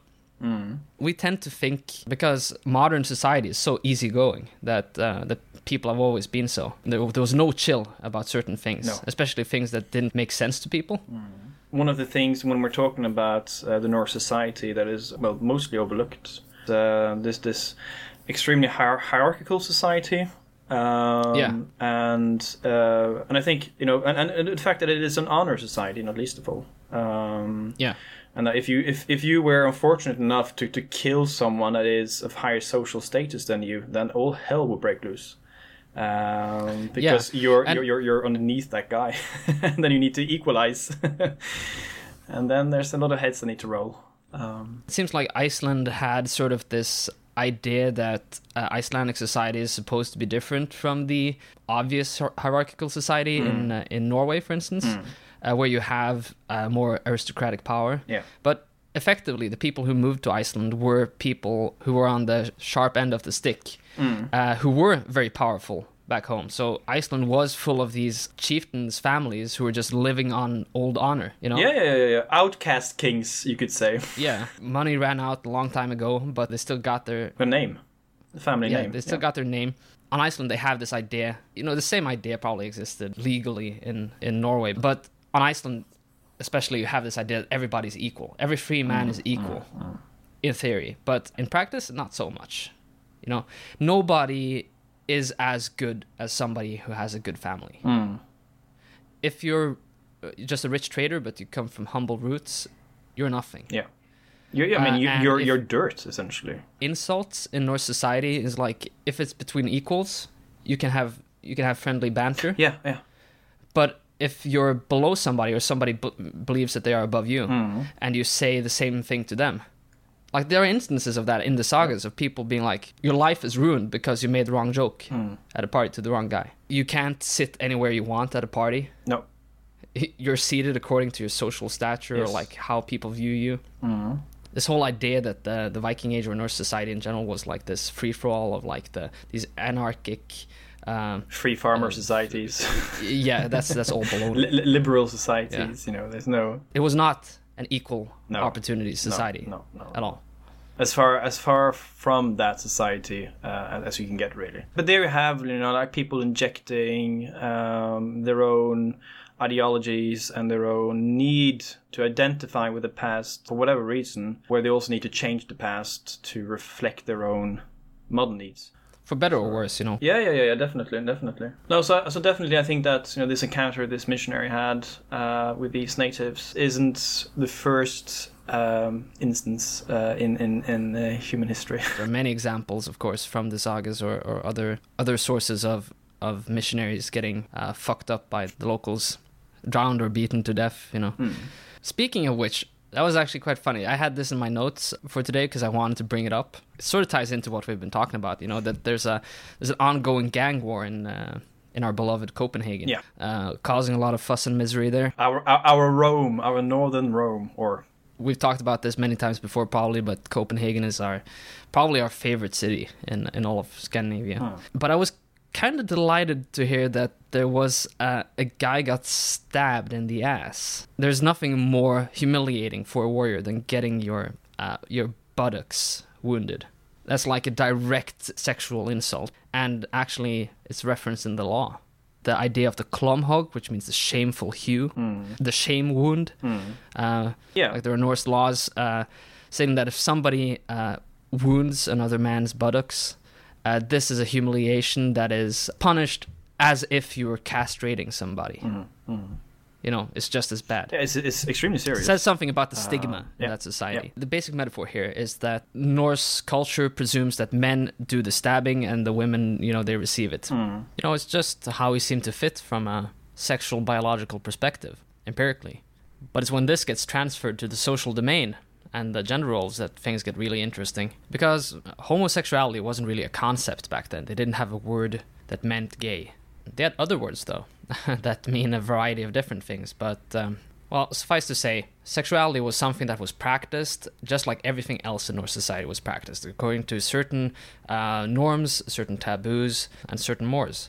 we tend to think because modern society is so easygoing that uh, that people have always been so. There, there was no chill about certain things, No. especially things that didn't make sense to people. one of the things when we're talking about uh, the Norse society that is well mostly overlooked. Uh, this this extremely hier- hierarchical society. Um, Yeah. and uh, and I think you know, and, and the fact that it is an honor society, not least of all. Um, Yeah. and that if you if, if you were unfortunate enough to, to kill someone that is of higher social status than you, then all hell will break loose. Um, because you're, and- you're you're you're underneath that guy, and then you need to equalize. and then there's a lot of heads that need to roll. Um, It seems like Iceland had sort of this idea that uh, Icelandic society is supposed to be different from the obvious hierarchical society in uh, in Norway, for instance, uh, where you have uh, more aristocratic power. yeah. But effectively, the people who moved to Iceland were people who were on the sharp end of the stick, uh, who were very powerful back home. So Iceland was full of these chieftains' families who were just living on old honor. You know. Yeah, yeah, yeah, yeah. Outcast kings, you could say. Yeah, money ran out a long time ago, but they still got their The name, the family yeah, name. they still got their name. On Iceland, they have this idea. You know, the same idea probably existed legally in in Norway, but on Iceland, especially, you have this idea that everybody's equal. Every free man mm, is mm, equal, mm. in theory, but in practice, not so much. You know, nobody is as good as somebody who has a good family. If you're uh, just a rich trader, but you come from humble roots, you're nothing. Yeah. You're, I mean, Uh, you, and you're you're dirt essentially. insults in Norse society is like if it's between equals, you can have you can have friendly banter. Yeah, yeah. But if you're below somebody or somebody b- believes that they are above you, and you say the same thing to them, like there are instances of that in the sagas of people being like, "Your life is ruined because you made the wrong joke hmm. at a party to the wrong guy. You can't sit anywhere you want at a party. No. You're seated according to your social stature Yes. or like how people view you." Mm-hmm. this whole idea that the the Viking Age or Norse society in general was like this free for all of like the these anarchic, um, Free farmer uh, societies, yeah, that's that's all baloney. li- liberal societies. You know, there's no It was not an equal No. opportunity society No, no, at all. as far as far from that society uh, as you can get, really. But there you have, you know, like people injecting um, their own ideologies and their own need to identify with the past for whatever reason, where they also need to change the past to reflect their own modern needs. For better or worse, you know. Yeah, yeah, yeah, yeah, definitely, definitely. No, so so definitely, I think that you know this encounter this missionary had uh, with these natives isn't the first um, instance uh, in in in uh, human history. There are many examples, of course, from the sagas or, or other other sources of of missionaries getting uh, fucked up by the locals, drowned or beaten to death. You know. Speaking of which, that was actually quite funny. I had this in my notes for today because I wanted to bring it up. It sort of ties into what we've been talking about. You know that there's a there's an ongoing gang war in. Uh, in our beloved Copenhagen, Yeah. uh, causing a lot of fuss and misery there. our, our our Rome, our northern Rome, or we've talked about this many times before probably but copenhagen is our probably our favorite city in in all of scandinavia but i was kind of delighted to hear that there was a, a guy got stabbed in the ass there's nothing more humiliating for a warrior than getting your uh, your buttocks wounded that's like a direct sexual insult and actually it's referenced in the law the idea of the klomhog, which means the shameful hew, the shame wound. Uh, Yeah. like there are Norse laws uh, saying that if somebody uh, wounds another man's buttocks, uh, this is a humiliation that is punished as if you were castrating somebody. You know, it's just as bad. yeah, it's, it's extremely It serious. says something about the stigma in Uh, yeah, that society. The basic metaphor here is that Norse culture presumes that men do the stabbing and the women, you know, they receive it. You know, it's just how we seem to fit from a sexual biological perspective, empirically. But it's when this gets transferred to the social domain and the gender roles that things get really interesting. Because homosexuality wasn't really a concept back then. They didn't have a word that meant gay. They had other words, though, that mean a variety of different things. But, um, well, suffice to say, sexuality was something that was practiced just like everything else in our society was practiced, according to certain uh, norms, certain taboos, and certain mores.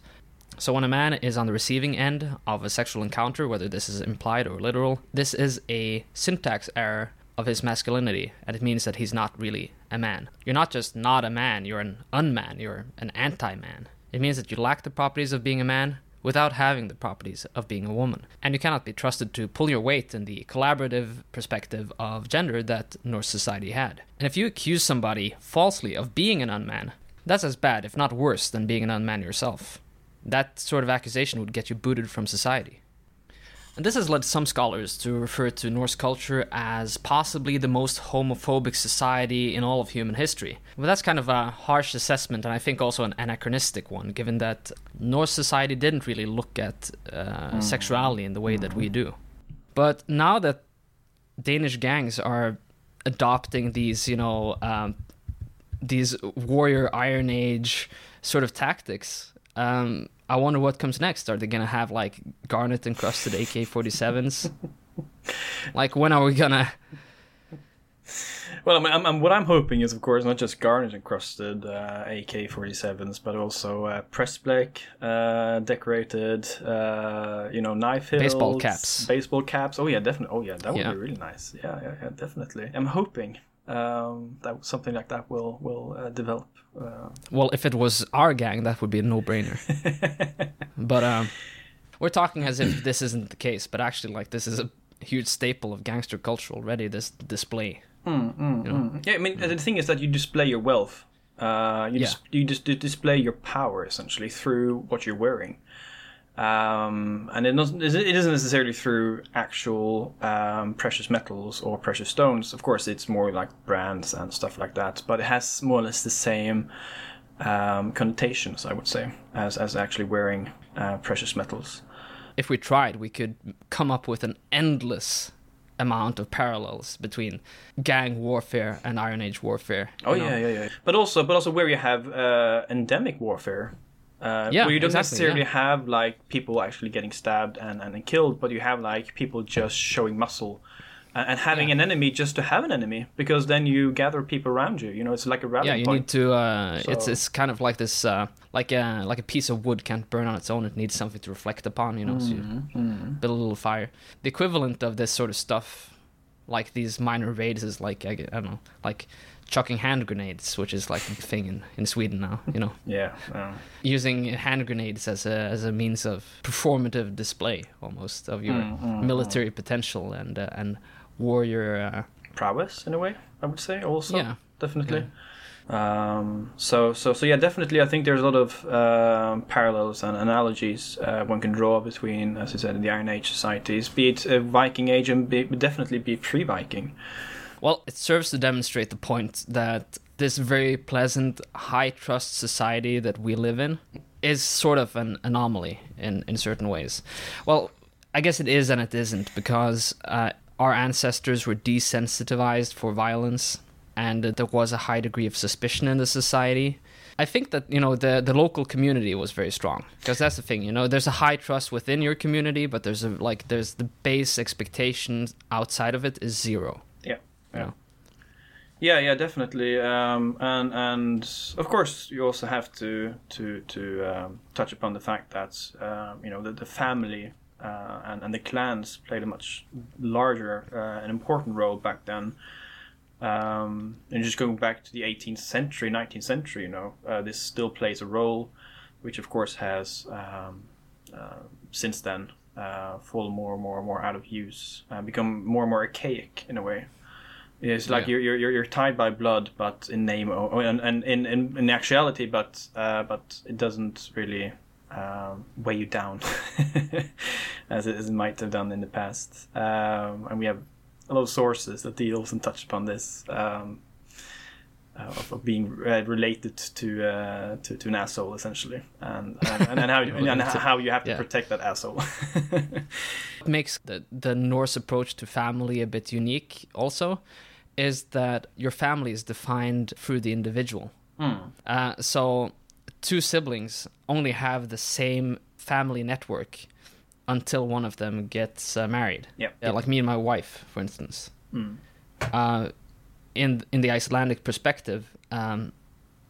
So when a man is on the receiving end of a sexual encounter, whether this is implied or literal, this is a syntax error of his masculinity, and it means that he's not really a man. You're not just not a man, you're an unman, you're an anti man. It means that you lack the properties of being a man, without having the properties of being a woman. And you cannot be trusted to pull your weight in the collaborative perspective of gender that Norse society had. And if you accuse somebody falsely of being an unman, that's as bad, if not worse, than being an unman yourself. That sort of accusation would get you booted from society. And this has led some scholars to refer to Norse culture as possibly the most homophobic society in all of human history. But that's kind of a harsh assessment, and I think also an anachronistic one, given that Norse society didn't really look at uh, mm. sexuality in the way that we do. But now that Danish gangs are adopting these, you know, um, these warrior Iron Age sort of tactics, um, I wonder what comes next. Are they gonna have like garnet encrusted AK-47s? like when are we gonna? Well, I'm, I'm, what I'm hoping is, of course, not just garnet encrusted uh, AK-47s, but also uh, pressblech, uh, decorated, uh, you know, knife hilts, baseball caps, baseball caps. Oh yeah, definitely. Oh yeah, that would yeah. be really nice. Yeah, yeah, yeah, definitely. I'm hoping um, that something like that will will uh, develop. Uh, well, if it was our gang, that would be a no-brainer. but um, we're talking as if this isn't the case, but actually, like this is a huge staple of gangster culture already. This display. Mm, mm, you know? mm. Yeah, I mean, the thing is that you display your wealth. Uh, you, yeah. dis- you just display your power essentially through what you're wearing. Um, and it doesn't, it isn't necessarily through actual um, precious metals or precious stones. Of course, it's more like brands and stuff like that, but it has more or less the same um, connotations, I would say, as, as actually wearing uh, precious metals. If we tried, we could come up with an endless amount of parallels between gang warfare and Iron Age warfare. Oh yeah, yeah, yeah. But also, but also where you have uh, endemic warfare, uh, yeah, where you don't exactly, necessarily yeah. have like people actually getting stabbed and, and killed, but you have like people just showing muscle and, and having yeah. an enemy just to have an enemy because then you gather people around you. You know, it's like a rally. Yeah, you point. need to. Uh, so. It's it's kind of like this, uh, like a like a piece of wood can't burn on its own. It needs something to reflect upon. You know, mm-hmm. so you mm-hmm. mm-hmm. build a little fire. The equivalent of this sort of stuff, like these minor raids, is like I, I don't know, like chucking hand grenades, which is like a thing in, in Sweden now, you know. yeah. Using hand grenades as a as a means of performative display almost of your mm, mm, military mm. potential and uh, and warrior uh, prowess in a way, I would say also. Yeah. Definitely. Yeah. Um, so, so, so yeah, definitely. I think there's a lot of uh, parallels and analogies uh, one can draw between, as I said, the Iron Age societies, be it Viking Age and be, definitely be pre-Viking. Well, it serves to demonstrate the point that this very pleasant, high trust society that we live in is sort of an anomaly in, in certain ways. Well, I guess it is and it isn't because uh, our ancestors were desensitized for violence and there was a high degree of suspicion in the society. I think that you know the the local community was very strong because that's the thing. You know, there's a high trust within your community, but there's a like there's the base expectation outside of it is zero. Yeah. Yeah, yeah, definitely, um, and and of course you also have to to to um, touch upon the fact that um, you know the, the family uh, and and the clans played a much larger uh, and important role back then. Um, and just going back to the 18th century, 19th century, you know, uh, this still plays a role, which of course has um, uh, since then uh, fallen more and more and more out of use, and become more and more archaic in a way. It's like yeah. you're, you're you're tied by blood, but in name or, and, and in, in in actuality, but uh, but it doesn't really um, weigh you down as, it, as it might have done in the past. Um, and we have a lot of sources that deal and touch upon this um, uh, of, of, being uh, related to, uh, to to an asshole essentially, and and, and how you, and how you have to yeah. protect that asshole. it makes the the Norse approach to family a bit unique, also is that your family is defined through the individual. Mm. Uh, so, two siblings only have the same family network until one of them gets uh, married. Yep. Uh, like me and my wife, for instance. Mm. in in the Icelandic perspective, um,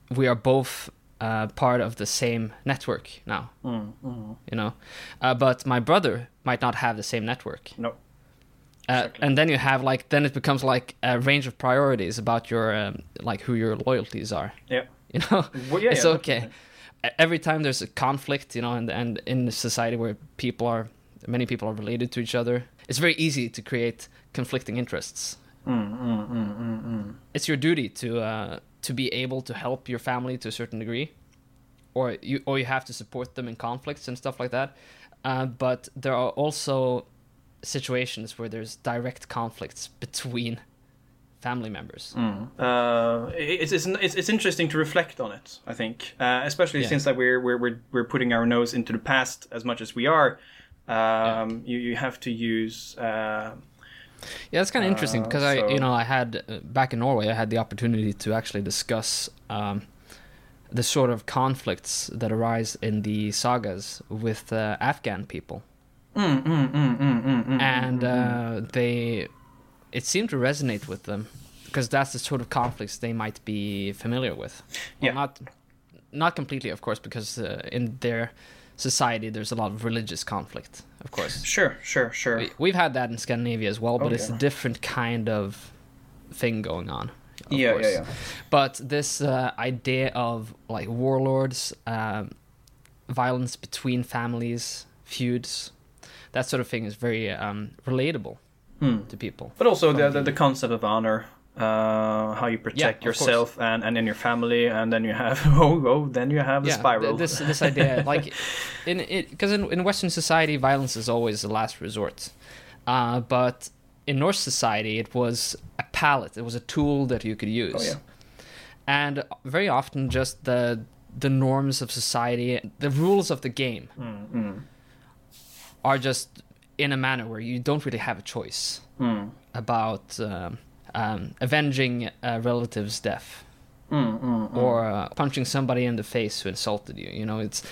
we are both uh, part of the same network now. Mm, mm. You know, uh, but my brother might not have the same network. No. Uh, and then you have like then it becomes like a range of priorities about your um, like who your loyalties are. Yeah. You know, well, yeah, it's yeah, okay. e- every time there's a conflict, you know, and and in a society where people are many people are related to each other, it's very easy to create conflicting interests. Mm, mm, mm, mm, mm. It's your duty to uh, to be able to help your family to a certain degree, or you or you have to support them in conflicts and stuff like that. Uh, but there are also situations where there's direct conflicts between family members. Mm. Uh, it's, it's it's interesting to reflect on it. I think, uh, especially Yeah. since that we're, we're we're we're putting our nose into the past as much as we are. Um, You you have to use. Uh, Yeah, that's kind of interesting Uh, because I, you know, I had uh, back in Norway, I had the opportunity to actually discuss um, the sort of conflicts that arise in the sagas with uh, Afghan people, mm, mm, mm, and uh, they, it seemed to resonate with them because that's the sort of conflicts they might be familiar with. Well, Yeah. not, not completely, of course, because uh, in their society there's a lot of religious conflict, of course. Sure, sure, sure. We- We've had that in Scandinavia as well, but Oh, it's a different kind of thing going on. yeah, yeah, yeah. But this uh, idea of like warlords, um, violence between families, feuds, that sort of thing is very um, relatable Hmm. to people. But also the, the the concept of honor, uh, how you protect Yeah, course. yourself and and then your family, and then you have oh oh then you have the yeah, spiral. th- this this idea, like in it, because in, in Western society, violence is always the last resort. Uh, but in Norse society, it was a palette. It was a tool that you could use. oh yeah. and very often just the the norms of society, the rules of the game, Mm, mm, are just in a manner where you don't really have a choice mm, about um, um, avenging a relative's death mm, mm, mm. or uh, punching somebody in the face who insulted you. You know, it's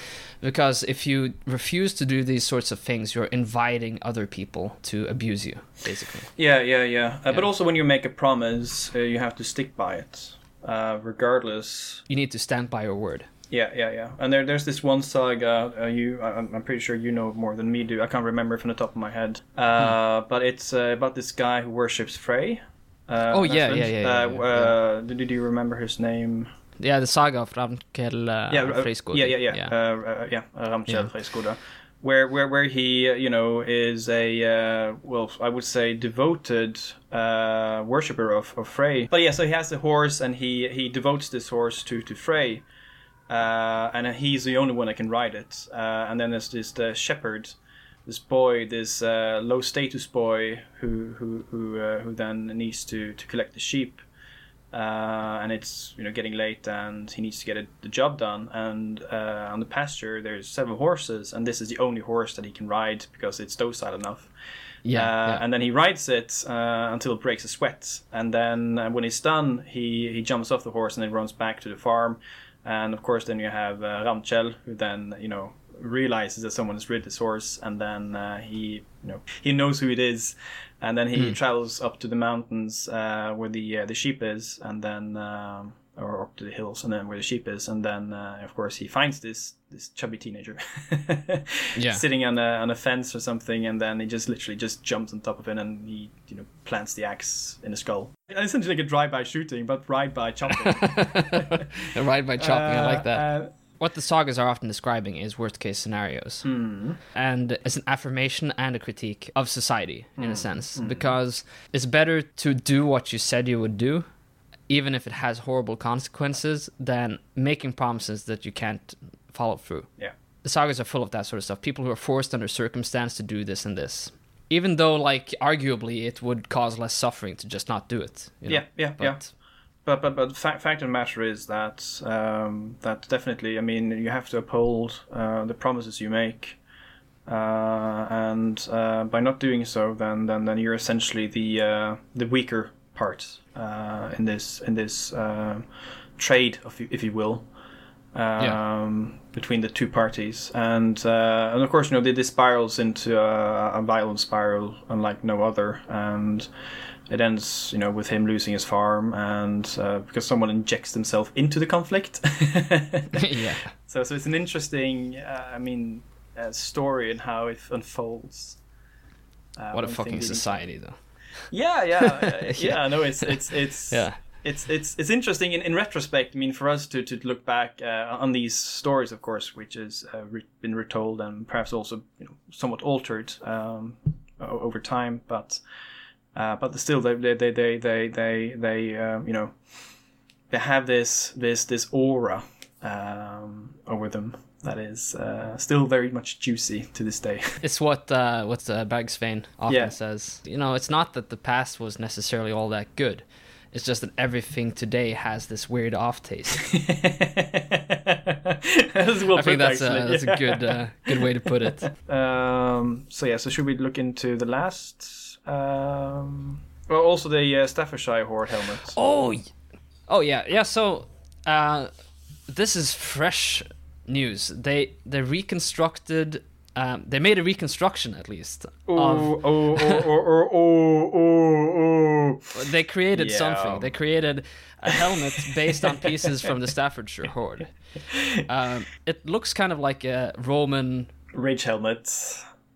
because if you refuse to do these sorts of things, you're inviting other people to abuse you, basically. Yeah, yeah, yeah. Uh, But also, when you make a promise, uh, you have to stick by it, uh, regardless. You need to stand by your word. Yeah, yeah, yeah. And there, there's this one saga. Uh, you, I- I'm, I'm pretty sure you know more than me do. I can't remember from the top of my head. Uh, But it's uh, about this guy who worships Frey. Uh, Oh, yeah, reference. yeah, yeah, yeah, Uh, yeah, uh, Did you remember his name? Yeah, the saga of Ravnkel uh, yeah, uh, Freyskog. yeah, yeah, yeah, yeah. Uh, uh, yeah, uh, Ramkjell Yeah. Freyskoda, where where where he, uh, you know, is a uh, well, I would say devoted uh, worshipper of, of Frey. But yeah, so he has a horse, and he he devotes this horse to to Frey, uh, and he's the only one that can ride it. Uh, and then there's this the shepherd. This boy, this uh, low status boy, who who who uh, who then needs to, to collect the sheep, uh, and it's you know getting late and he needs to get it, the job done and uh, on the pasture there's several horses and this is the only horse that he can ride because it's docile enough yeah, uh, yeah. and then he rides it uh, until it breaks a sweat and then uh, when he's done he he jumps off the horse and then runs back to the farm and of course then you have uh, Ramchel who then you know realizes that someone has rid his horse and then uh, he you know he knows who it is and then he Hmm. travels up to the mountains uh, where the uh, the sheep is and then um, or up to the hills and then where the sheep is and then uh, of course he finds this this chubby teenager Yeah. sitting on a on a fence or something and then he just literally just jumps on top of it and he you know plants the axe in the skull it's essentially like a drive-by shooting but ride-by chopping right by chopping, I like that. Uh, what the sagas are often describing is worst case scenarios. hmm. And it's an affirmation and a critique of society, in Hmm. a sense, because it's better to do what you said you would do, even if it has horrible consequences, than making promises that you can't follow through. Yeah. The sagas are full of that sort of stuff. People who are forced under circumstance to do this and this. Even though, like, arguably it would cause less suffering to just not do it. you know? yeah yeah But yeah But but but fact fact of the matter is that um, that definitely I mean you have to uphold uh, the promises you make, uh, and uh, by not doing so, then then then you're essentially the uh, the weaker part uh, in this in this um trade, if you, if you will. Um, Yeah. between the two parties, and uh, and of course, you know, this spirals into a, a violent spiral unlike no other, and it ends, you know, with him losing his farm, and uh, because someone injects themselves into the conflict. yeah. so, so it's an interesting, uh, I mean, uh, story and how it unfolds. Uh, What a fucking society, though. Yeah, yeah, yeah. Yeah. No, it's it's it's Yeah. it's it's it's interesting in, in retrospect. I mean, for us to, to look back uh, on these stories, of course, which has uh, re- been retold and perhaps also you know, somewhat altered um, over time, but uh, but still, they they they they they they, they um, you know they have this this this aura um, over them that is uh, still very much juicy to this day. it's what uh, what uh, Bergsvein often yeah. says. You know, it's not that the past was necessarily all that good. It's just that everything today has this weird off taste. well I think that's, a, that's a good uh, good way to put it. Um, so yeah, so should we look into the last? Um, well, also the uh, Staffordshire hoard helmets. Oh, oh yeah, yeah. So uh, this is fresh news. They they reconstructed. Um, they made a reconstruction at least. Oh, of, oh, oh, oh, oh, oh, oh, They created yeah. something. They created a helmet based on pieces from the Staffordshire Hoard. Um, it looks kind of like a Roman ridge helmet.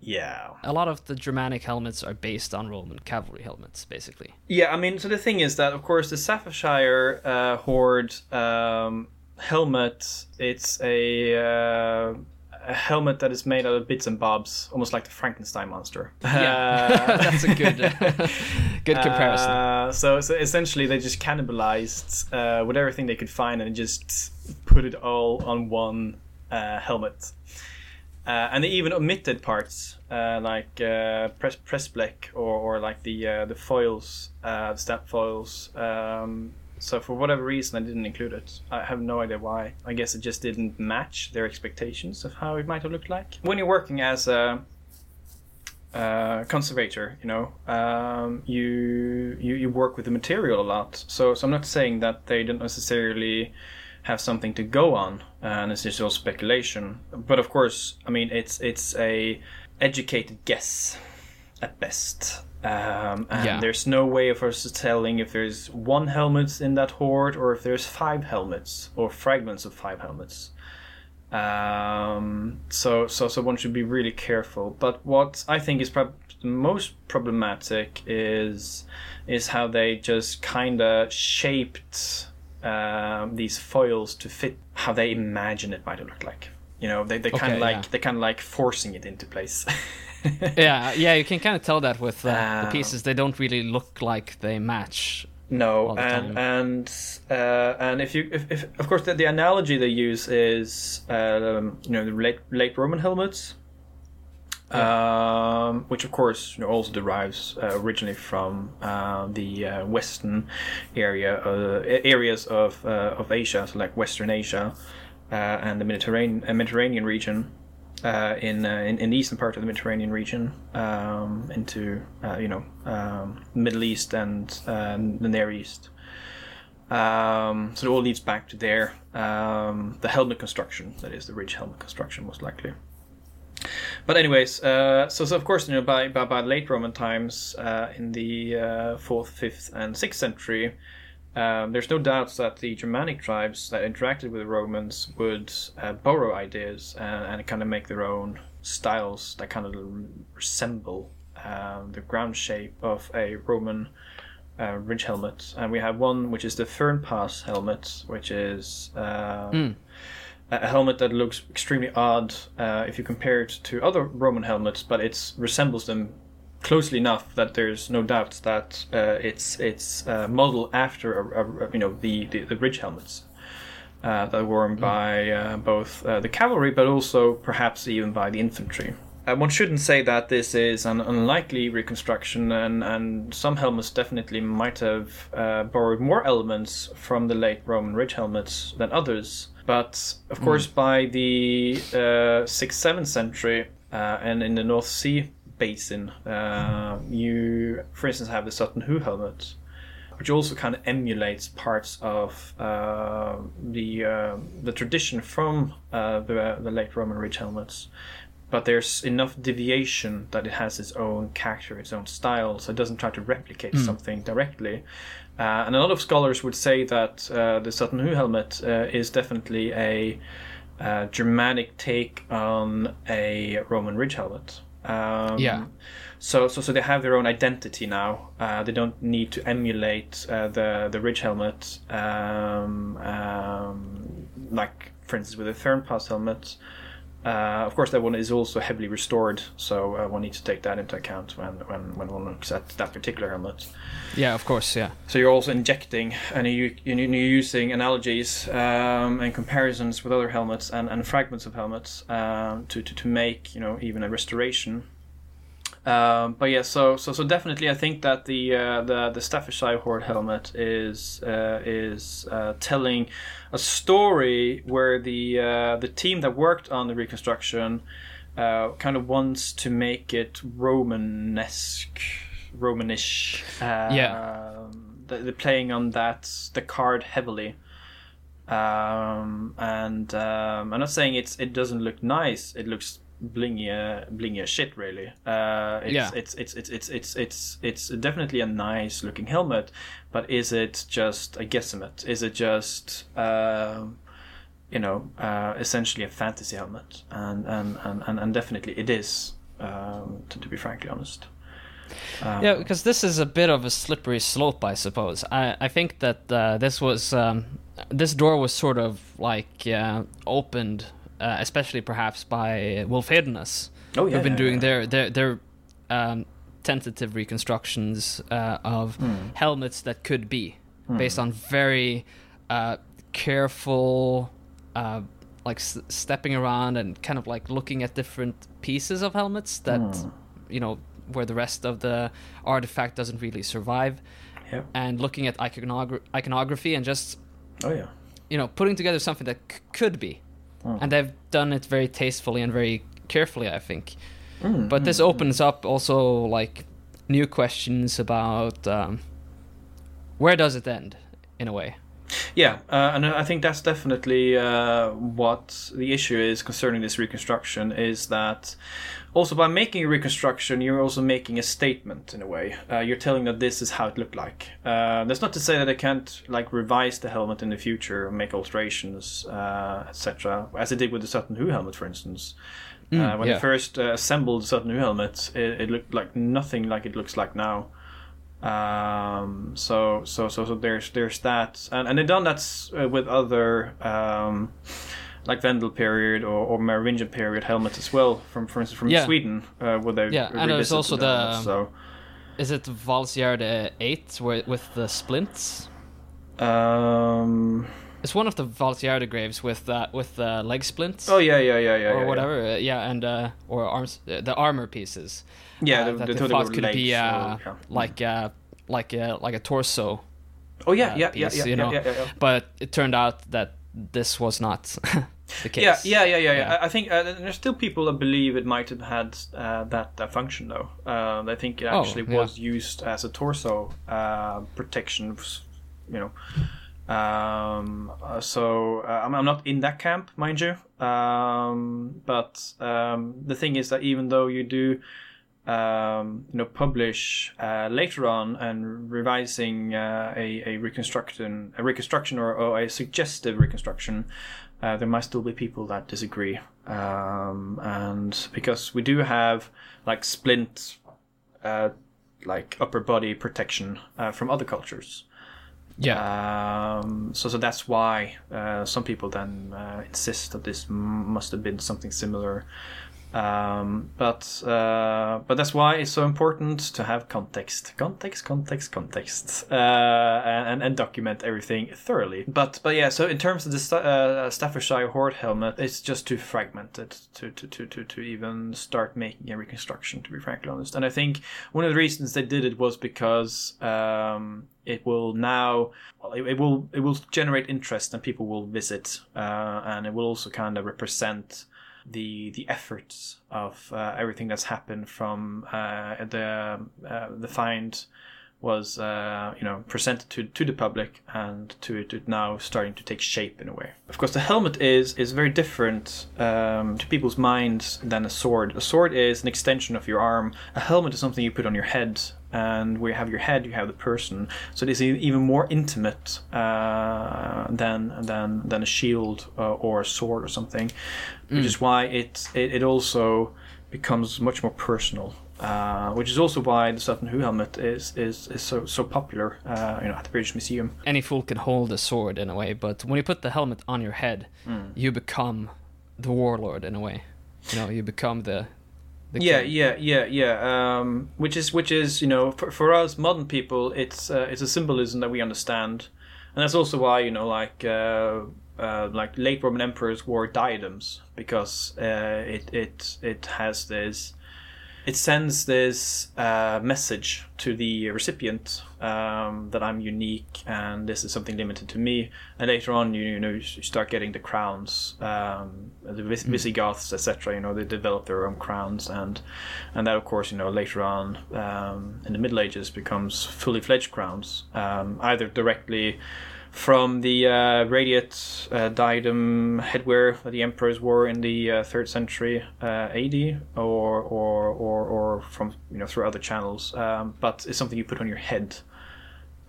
Yeah. A lot of the Germanic helmets are based on Roman cavalry helmets, basically. Yeah, I mean, so the thing is that, of course, the Staffordshire uh, Hoard um, helmet. It's a, uh, a helmet that is made out of bits and bobs, almost like the Frankenstein monster. Yeah, uh, that's a good good comparison. Uh, so, so essentially, they just cannibalized uh, with everything they could find and just put it all on one uh, helmet. Uh, and they even omitted parts uh, like uh, press pressblech or, or like the uh, the foils, uh, stamp foils, um, so for whatever reason, I didn't include it. I have no idea why. I guess it just didn't match their expectations of how it might have looked like. When you're working as a uh, conservator, you know, um, you, you you work with the material a lot. So, so I'm not saying that they don't necessarily have something to go on, and it's just all speculation. But of course, I mean, it's it's a educated guess at best. Um, and yeah. there's no way of us telling if there's one helmet in that hoard or if there's five helmets or fragments of five helmets. Um, so, so, so one should be really careful. But what I think is prob- most problematic is is how they just kind of shaped um, these foils to fit how they imagine it might have looked like. You know, they they kind of okay, like yeah. they kind of like forcing it into place. yeah, yeah, you can kind of tell that with uh, um, the pieces. They don't really look like they match. No, and and uh, and if you if, if of course the, the analogy they use is um, you know the late late Roman helmets, yeah. um, which of course you know, also derives uh, originally from uh, the uh, western area uh, areas of uh, of Asia, so like Western Asia and the Mediterranean Mediterranean region uh, in, uh, in, in the eastern part of the Mediterranean region um, into uh, you know um, Middle East and uh, the Near East. Um, so it all leads back to there. Um, the helmet construction, that is the ridge helmet construction, most likely. But anyways, uh, so, so of course you know by by, by late Roman times uh, in the fourth, fifth, and sixth century. Um, there's no doubt that the Germanic tribes that interacted with the Romans would uh, borrow ideas and, and, kind of make their own styles that kind of resemble um, the ground shape of a Roman uh, ridge helmet. And we have one which is the Fern Pass helmet, which is uh, mm. a helmet that looks extremely odd uh, if you compare it to other Roman helmets, but it resembles them closely enough that there's no doubt that uh, it's it's uh, modeled after a, a, you know the, the, the ridge helmets uh, that were worn mm. by uh, both uh, the cavalry, but also perhaps even by the infantry. Uh, one shouldn't say that this is an unlikely reconstruction, and, and some helmets definitely might have borrowed more elements from the late Roman ridge helmets than others. But of mm. course, by the sixth, seventh century, and in the North Sea basin. Uh, you, for instance, have the Sutton Hoo helmet, which also kind of emulates parts of uh, the uh, the tradition from uh, the the late Roman ridge helmets. But there's enough deviation that it has its own character, its own style, so it doesn't try to replicate mm. something directly. Uh, and a lot of scholars would say that uh, the Sutton Hoo helmet is definitely a Germanic take on a Roman ridge helmet. Um, yeah. so so so they have their own identity now. Uh, they don't need to emulate uh, the the ridge helmet, um, um, like for instance with the Fernpass helmet. Uh, of course, that one is also heavily restored, so uh, one needs to take that into account when, when, when one looks at that particular helmet. Yeah, of course, yeah. So you're also injecting and you, you're using analogies um, and comparisons with other helmets and, and fragments of helmets um, to, to, to make you know even a restoration. Um, but yeah, so so so definitely, I think that the uh, the the Staffordshire Hoard helmet is uh, is uh, telling a story where the uh, the team that worked on the reconstruction uh, kind of wants to make it Romanesque, Romanish. Uh, Yeah. they're playing on that the card heavily. Um, and um, I'm not saying it's it doesn't look nice. It looks blingy, uh, blingy shit, really. Uh, it's, Yeah. it's, it's, it's, it's, it's, it's, it's definitely a nice looking helmet, but is it just a guesstimate? Is it just, um, you know, uh, essentially a fantasy helmet? And, and, and, and, and definitely it is, um, to, to be frankly honest. Um, Yeah, because this is a bit of a slippery slope, I suppose. I, I think that uh, this was um, this door was sort of like uh, opened, uh, especially perhaps by Wulfheodenas, Oh, yeah, who've been yeah, doing yeah. their their their um, tentative reconstructions uh, of Hmm. helmets that could be based on very uh, careful. Uh, like s- stepping around and kind of like looking at different pieces of helmets that Hmm. you know where the rest of the artifact doesn't really survive Yeah. and looking at iconogra- iconography and just Oh, yeah. you know putting together something that c- could be Hmm. and they've done it very tastefully and very carefully i think. Mm, but this opens up also like new questions about um, where does it end in a way? Yeah, uh, and I think that's definitely uh, what the issue is concerning this reconstruction is that also by making a reconstruction, you're also making a statement in a way. Uh, you're telling that this is how it looked like. Uh, that's not to say that they can't like revise the helmet in the future, make alterations, uh, etc., as they did with the Sutton Hoo helmet, for instance. uh, when yeah. they first uh, assembled the Sutton Hoo helmet, it, it looked like nothing like it looks like now. Um, so so so so there's there's that, and and they've done that uh, with other um, like Vendel period or, or Merovingian period helmets as well. From for instance from Yeah. Sweden, uh, where they Yeah, and there's also the- so is it Valsgärde 8 where, with the splints um it's one of the Valsgärde graves with uh, with the leg splints oh yeah yeah yeah yeah or yeah, whatever uh, yeah and uh, or arms uh, the armor pieces yeah, uh, the, that the, they the thought could legs be yeah. like uh, like uh, like a torso oh yeah yeah yeah piece, yeah, you yeah, know yeah, yeah, yeah. but it turned out that this was not the case Yeah, yeah, yeah, yeah. yeah. I, I think uh, there's still people that believe it might have had uh, that that function though. Uh, I think it Oh, actually yeah. was used as a torso uh, protection. You know. Um, uh, so uh, I'm, I'm not in that camp, mind you. Um, but um, the thing is that even though you do, um, you know, publish uh, later on and revising uh, a, a reconstruction, a reconstruction or, or a suggestive reconstruction, uh, there might still be people that disagree. Um, and because we do have like splint, uh, like upper body protection uh, from other cultures. yeah Um, so, so that's why uh, some people then uh, insist that this m- must have been something similar. Um, but uh, but that's why it's so important to have context, context, context, context, uh, and and document everything thoroughly. But but yeah, so in terms of the Sta- uh, Staffordshire Hoard helmet, it's just too fragmented to to, to, to to even start making a reconstruction. To be frankly honest, and I think one of the reasons they did it was because um, it will now well, it, it will it will generate interest and people will visit, uh, and it will also kind of represent the the efforts of uh, everything that's happened from uh, the uh, the find was uh, you know presented to, to the public and to it now starting to take shape in a way. Of course, the helmet is is very different um, to people's minds than a sword. A sword is an extension of your arm. A helmet is something you put on your head, and where you have your head, you have the person. So it is even more intimate uh, than than than a shield uh, or a sword or something, which is why it, it it also becomes much more personal uh, which is also why the Sutton Hoo helmet is is, is so so popular, uh, you know, at the British Museum. Any fool can hold a sword in a way, but when you put the helmet on your head, Mm. you become the warlord in a way. You know, you become the. Yeah, yeah, yeah, yeah. Um, which is which is you know for, for us modern people, it's uh, it's a symbolism that we understand, and that's also why you know like uh, uh, like late Roman emperors wore diadems because uh, it it it has this. It sends this uh, message to the recipient um, that I'm unique and this is something limited to me. And later on, you, you know, you start getting the crowns, um, the Vis- Visigoths, etc. You know, they develop their own crowns, and and that, of course, you know, later on um, in the Middle Ages becomes fully fledged crowns, um, either directly from the uh, radiate uh, diadem headwear that the emperors wore in the uh, third century uh, AD, or, or or or from you know through other channels. Um, but it's something you put on your head,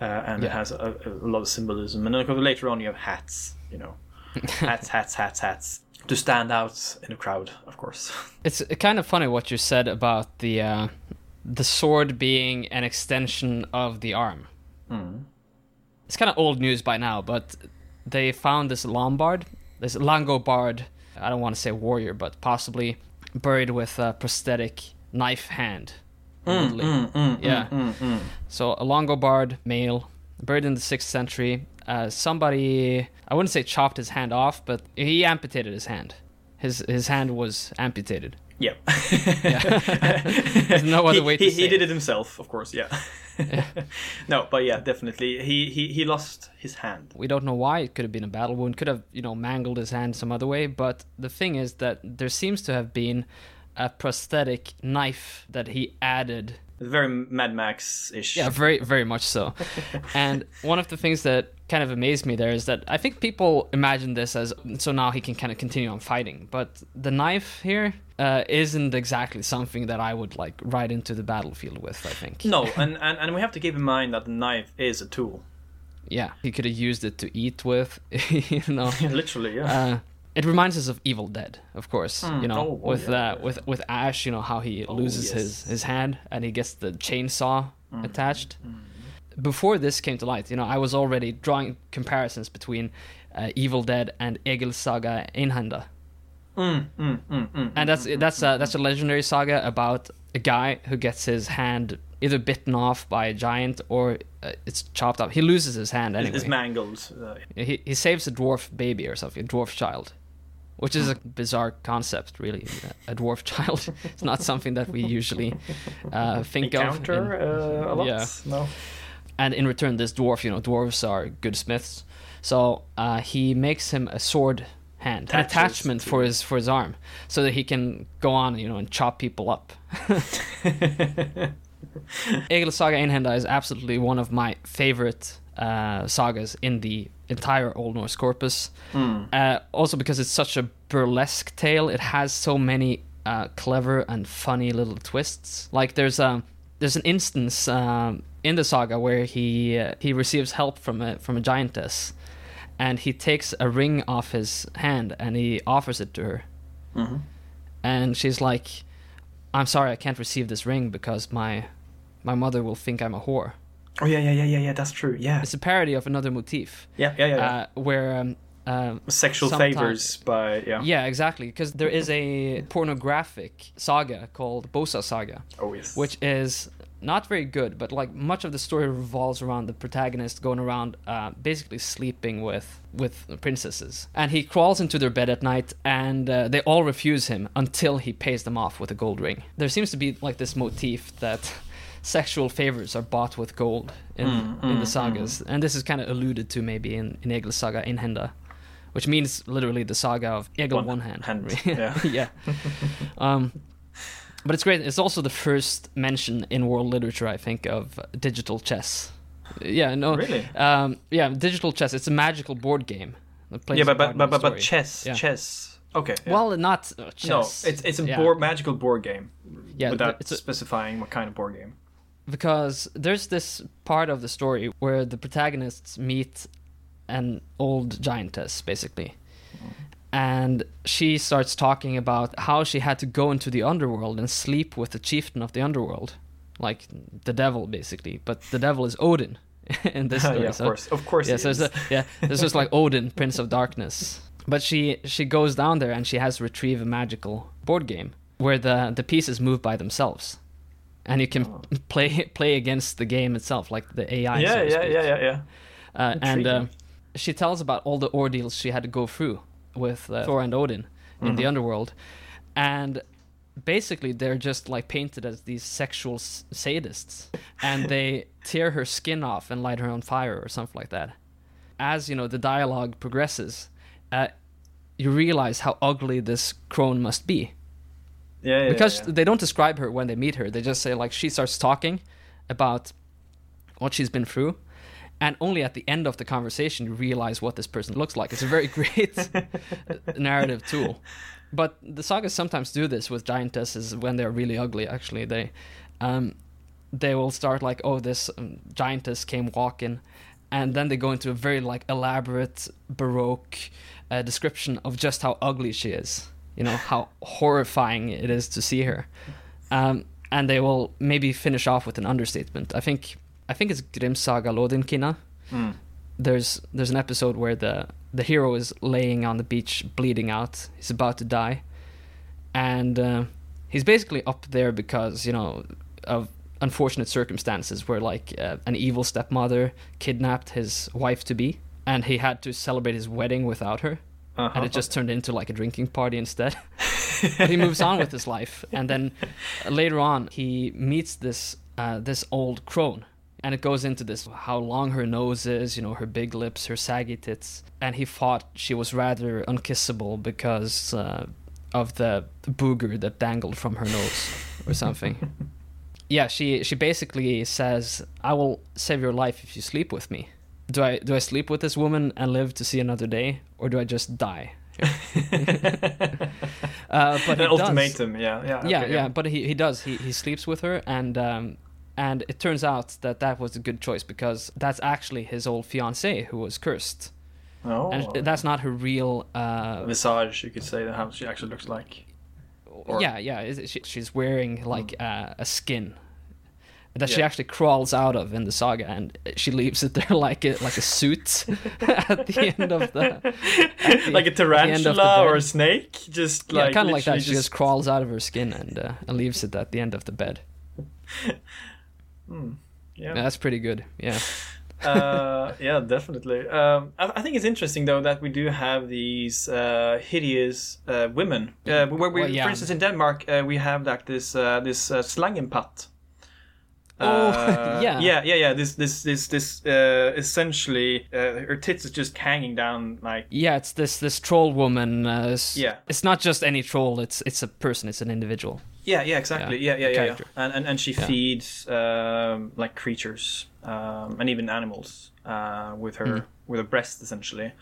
uh, and it has a, a lot of symbolism. And then of course, later on, you have hats. You know, hats, hats, hats, hats to stand out in a crowd. Of course. It's kind of funny what you said about the uh, the sword being an extension of the arm. Mm. It's kind of old news by now, but they found this Lombard, this Langobard. I don't want to say warrior, but possibly buried with a prosthetic knife hand. Mm, Woodley. Mm, mm, yeah. mm, So a Longobard male, buried in the sixth century. Uh, somebody, I wouldn't say chopped his hand off, but he amputated his hand. His his hand was amputated. Yeah. There's no other he, way to he, say he did it himself, of course. Yeah. no, but yeah, definitely, he, he he lost his hand. We don't know why. It could have been a battle wound. Could have, you know, mangled his hand some other way. But the thing is that there seems to have been a prosthetic knife that he added. Very Mad Max ish. Yeah, very, very much so. and one of the things that kind of amazed me there is that I think people imagine this as so now he can kind of continue on fighting. But the knife here uh, isn't exactly something that I would like ride into the battlefield with. I think. No, and, and and we have to keep in mind that the knife is a tool. Yeah, he could have used it to eat with. you know. Literally, yeah. Uh, it reminds us of Evil Dead, of course. You know, Oh, oh, with yeah, uh, with with Ash, you know how he loses his yes. his hand and he gets the chainsaw Mm. attached. Before this came to light, you know, I was already drawing comparisons between uh, Evil Dead and Egil Saga Einhenda, Mm, mm, mm, mm. and that's that's a, that's a legendary saga about a guy who gets his hand either bitten off by a giant or uh, it's chopped off. He loses his hand anyway. It's mangled. Uh, he, he saves a dwarf baby or something, a dwarf child, which is a bizarre concept, really. A dwarf child. it's not something that we usually uh, think encounter of. in- uh, a lot. yeah. No. and in return, this dwarf, you know, dwarves are good smiths, so uh, he makes him a sword hand, an attachment for his for his arm, so that he can go on, you know, and chop people up. Egil Saga Einhenda is absolutely one of my favorite uh, sagas in the entire Old Norse corpus. Uh, also because it's such a burlesque tale, it has so many uh, clever and funny little twists. Like there's a there's an instance um, in the saga where he uh, he receives help from a from a giantess, and he takes a ring off his hand and he offers it to her, and she's like, "I'm sorry, I can't receive this ring because my my mother will think I'm a whore." Oh yeah, yeah, yeah, yeah, yeah. That's true. Yeah, It's a parody of another motif, yeah, yeah, yeah. yeah. uh, where um, um, Sexual favors by yeah. yeah, exactly, because there is a pornographic saga called Bosa Saga, Oh yes. which is not very good, but like much of the story revolves around the protagonist going around uh, basically sleeping with with princesses, and he crawls into their bed at night, and uh, they all refuse him until he pays them off with a gold ring. There seems to be like this motif that sexual favors are bought with gold in in the sagas, and this is kind of alluded to maybe in in Egil Saga Einhenda. Which means literally the saga of Egil One one, hand. hand, yeah. yeah. Um, but it's great. It's also the first mention in world literature, I think, of digital chess. Yeah, no, Really? Um, yeah, digital chess. It's a magical board game. yeah, but but but, but, but chess, Yeah. chess. Okay. yeah. Well, not uh, chess. no, it's it's a Yeah. board magical board game. Yeah, without it's a- specifying what kind of board game. Because there's this part of the story where the protagonists meet an old giantess, basically, and she starts talking about how she had to go into the underworld and sleep with the chieftain of the underworld, like the devil basically. But the devil is Odin in this story. yeah, of so- course, of course. yeah, so is. a, yeah, this is like Odin, Prince of Darkness. But she she goes down there and she has to retrieve a magical board game where the the pieces move by themselves, and you can Oh. play play against the game itself, like the AI. so yeah, to yeah, yeah, yeah, yeah. Uh, and uh, she tells about all the ordeals she had to go through with uh, Thor and Odin in Mm-hmm. the underworld, and basically they're just like painted as these sexual s- sadists, and they tear her skin off and light her on fire or something like that. As you know, the dialogue progresses, uh, you realize how ugly this crone must be Yeah, yeah, because yeah. they don't describe her when they meet her. They just say like she starts talking about what she's been through, and only at the end of the conversation you realize what this person looks like. It's a very great narrative tool. But the sagas sometimes do this with giantesses when they're really ugly. Actually, they um, they will start like, oh, this um, giantess came walking, and then they go into a very like elaborate baroque uh, description of just how ugly she is. You know how horrifying it is to see her, um, and they will maybe finish off with an understatement. I think I think it's Grims saga Lodinkinna. Mm. There's there's an episode where the the hero is laying on the beach bleeding out. He's about to die, and uh, he's basically up there because you know of unfortunate circumstances where like uh, an evil stepmother kidnapped his wife to be, and he had to celebrate his wedding without her Uh-huh. and it just turned into like a drinking party instead. but he moves on with his life, and then later on he meets this uh, this old crone, and it goes into this how long her nose is, you know, her big lips, her saggy tits, and he thought she was rather unkissable because uh, of the booger that dangled from her nose or something. yeah, she she basically says, "I will save your life if you sleep with me." Do I do I sleep with this woman and live to see another day, or do I just die? Uh, but he An does. ultimatum, yeah, yeah, yeah, okay, yeah, but he, he does. He he sleeps with her, and um, and it turns out that that was a good choice because that's actually his old fiance who was cursed, Oh, and that's not her real. Uh, visage, you could say, that how she actually looks like. or- yeah, yeah. She, she's wearing like uh, a skin that she actually crawls out of in the saga, and she leaves it there like a like a suit at the end of the the- like a at the end of the tarantula or a snake, just yeah, like kind of like that. literally She just crawls out of her skin and uh, and leaves it at the end of the bed. Hmm, Yeah, yeah. that's pretty good. Yeah. uh, yeah, definitely. Um, I, I think it's interesting though that we do have these uh, hideous uh, women. Uh, where we, Well, yeah. for instance, in Denmark, uh, we have like this uh, this uh, slangenpat. Oh, Uh, yeah. yeah, yeah, yeah. This, this, this, this. Uh, essentially, uh, her tits is just hanging down like Yeah, it's this this troll woman. Uh, s- Yeah. It's not just any troll. It's it's a person. It's an individual. Yeah, yeah, exactly. Yeah, Yeah, yeah, yeah, yeah. And, and and she Yeah. feeds um, like creatures um, and even animals uh, with her Mhm. with her breast essentially.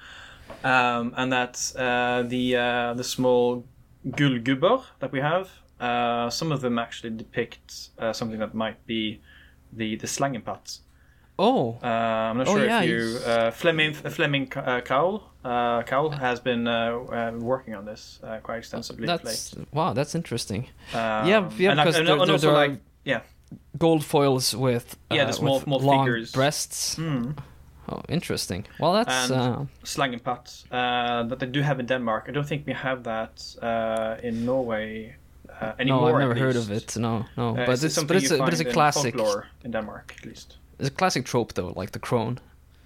Um, and that's uh, the uh, the small gullgubber that we have. Uh, some of them actually depict uh, something that might be the the slangenpat. Oh, Uh, I'm not Oh, sure yeah, if you uh, Flemming Flemming uh, Kaul uh, Kaul has been uh, uh, working on this uh, quite extensively. that's wow. That's interesting. Um, yeah, yeah, because and, there- and there- there are- like yeah. Gold foils with uh, Yeah, the small- with small long figures. breasts. Mm. Oh, interesting. Well, that's And- uh, slang and pat uh, that they do have in Denmark. I don't think we have that uh, in Norway uh, anymore. no. I've never heard of it. No, no. Uh, but it's, it's but it's a but it's a classic. in Denmark, at least. It's a classic trope though, like the crone.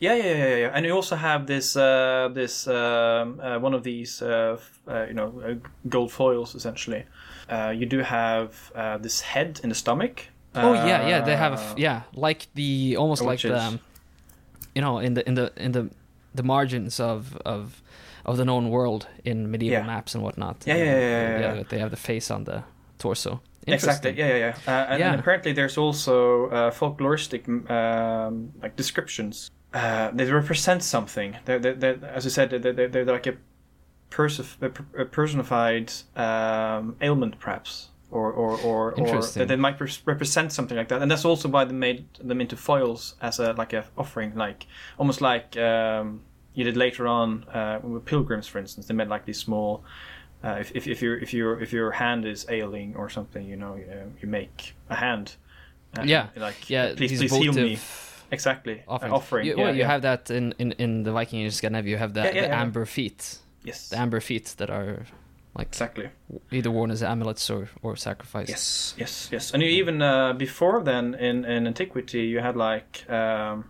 Yeah, yeah, yeah, yeah. And you also have this, uh, this um, uh, one of these, uh, uh, you know, uh, gold foils essentially. Uh, you do have uh, this head in the stomach. oh yeah, yeah. They have yeah, like the almost like the, um, you know, in the in the in the the margins of of of the known world in medieval Yeah. maps and whatnot. Yeah, yeah, yeah, yeah, yeah. They have the face on the torso. Exactly. Yeah, yeah, yeah. Uh, and, Yeah. and apparently, there's also uh, folkloristic um, like descriptions. Uh, they represent something. They're, they're, they're, as I said, they're, they're, they're like a, persif- a personified um, ailment, perhaps, or or or, or that they might pres- represent something like that. And that's also why they made them into foils as a like a offering, like almost like um, you did later on uh, with pilgrims, for instance. They made like these small. Uh, if, if, if your if your if your hand is ailing or something, you know, you, you make a hand. uh, Yeah. Like Yeah, please please heal me. Exactly. Uh, offering. You, yeah, well, you yeah. have that in, in, in the Viking Age Scandinavia. You have the, Yeah, the amber feet, yes. the amber feet that are like Exactly. either worn as amulets or or sacrificed. Yes, yes, yes. And you even uh, before then in, in antiquity, you had like um,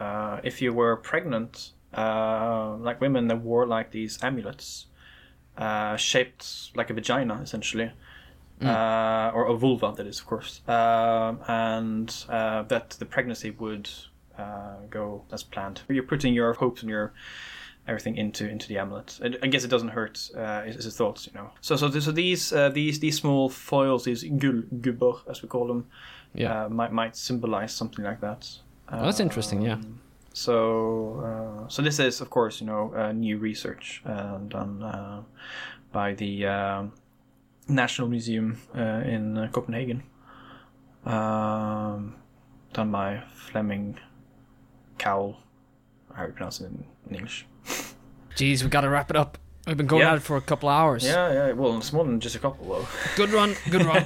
uh, if you were pregnant, uh, like women that wore like these amulets uh, shaped like a vagina, essentially, uh, or a vulva, that is, of course, um, and uh, that the pregnancy would uh, go as planned. You're putting your hopes and your everything into into the amulet. I, I guess it doesn't hurt. Uh, is, is the thoughts, you know. So so, so these uh, these these small foils, these gullgubber as we call them, Yeah. uh, might might symbolize something like that. Oh, that's interesting, yeah. Um, So uh, so this is of course you know uh, new research uh, done uh, by the um National Museum uh, in uh, Copenhagen. Um, done by Flemming Kaul. How do you pronounce it in, in English? Jeez, we gotta wrap it up. We've been going Yeah. at it for a couple of hours. Yeah, yeah. Well, it's more than just a couple though. Good run, good run.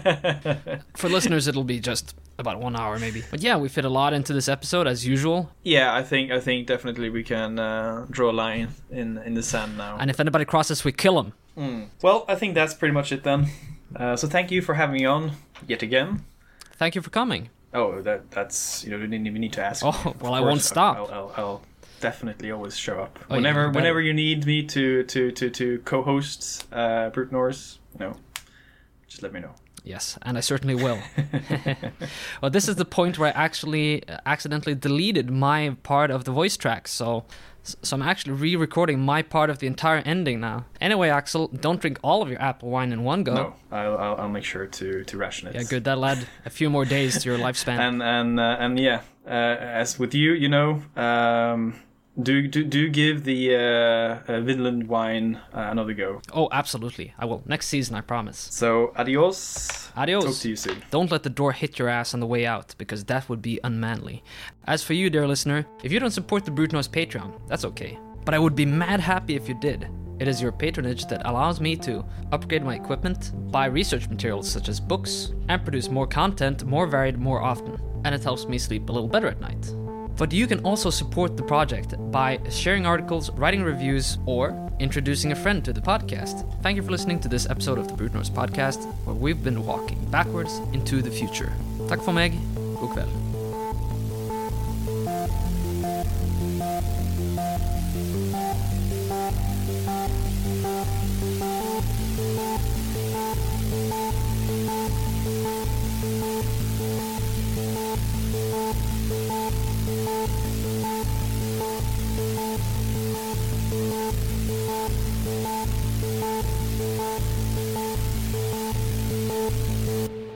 for listeners, it'll be just about one hour maybe. But yeah, we fit a lot into this episode as usual. Yeah, I think I think definitely we can uh, draw a line in in the sand now. And if anybody crosses, we kill them. Well, I think that's pretty much it then. Uh, so thank you for having me on yet again. Thank you for coming. Oh, that that's you know we need, we need to ask. Oh, Of well, I won't stop. I'll, I'll, I'll definitely always show up Oh, whenever you better. whenever you need me to to to to co-host uh, Brute Norse. You know, just let me know. Yes, and I certainly will. well, this is the point where I actually uh, accidentally deleted my part of the voice track, so so I'm actually re-recording my part of the entire ending now. Anyway, Axel, don't drink all of your apple wine in one go. No, I'll, I'll I'll make sure to to ration it. Yeah, good. That'll add a few more days to your lifespan. and and uh, and yeah, uh, as with you, you know, um, do do do give the uh, uh, Vinland wine uh, another go. oh, absolutely. I will. Next season, I promise. So adios. Adios. Talk to you soon. Don't let the door hit your ass on the way out, because that would be unmanly. As for you, dear listener, if you don't support the Brute Norse Patreon, that's okay. But I would be mad happy if you did. It is your patronage that allows me to upgrade my equipment, buy research materials such as books, and produce more content more varied more often. And it helps me sleep a little better at night. But you can also support the project by sharing articles, writing reviews, or introducing a friend to the podcast. Thank you for listening to this episode of the Brute Podcast, where we've been walking backwards into the future. Tack för mig. God kväll. Thank you.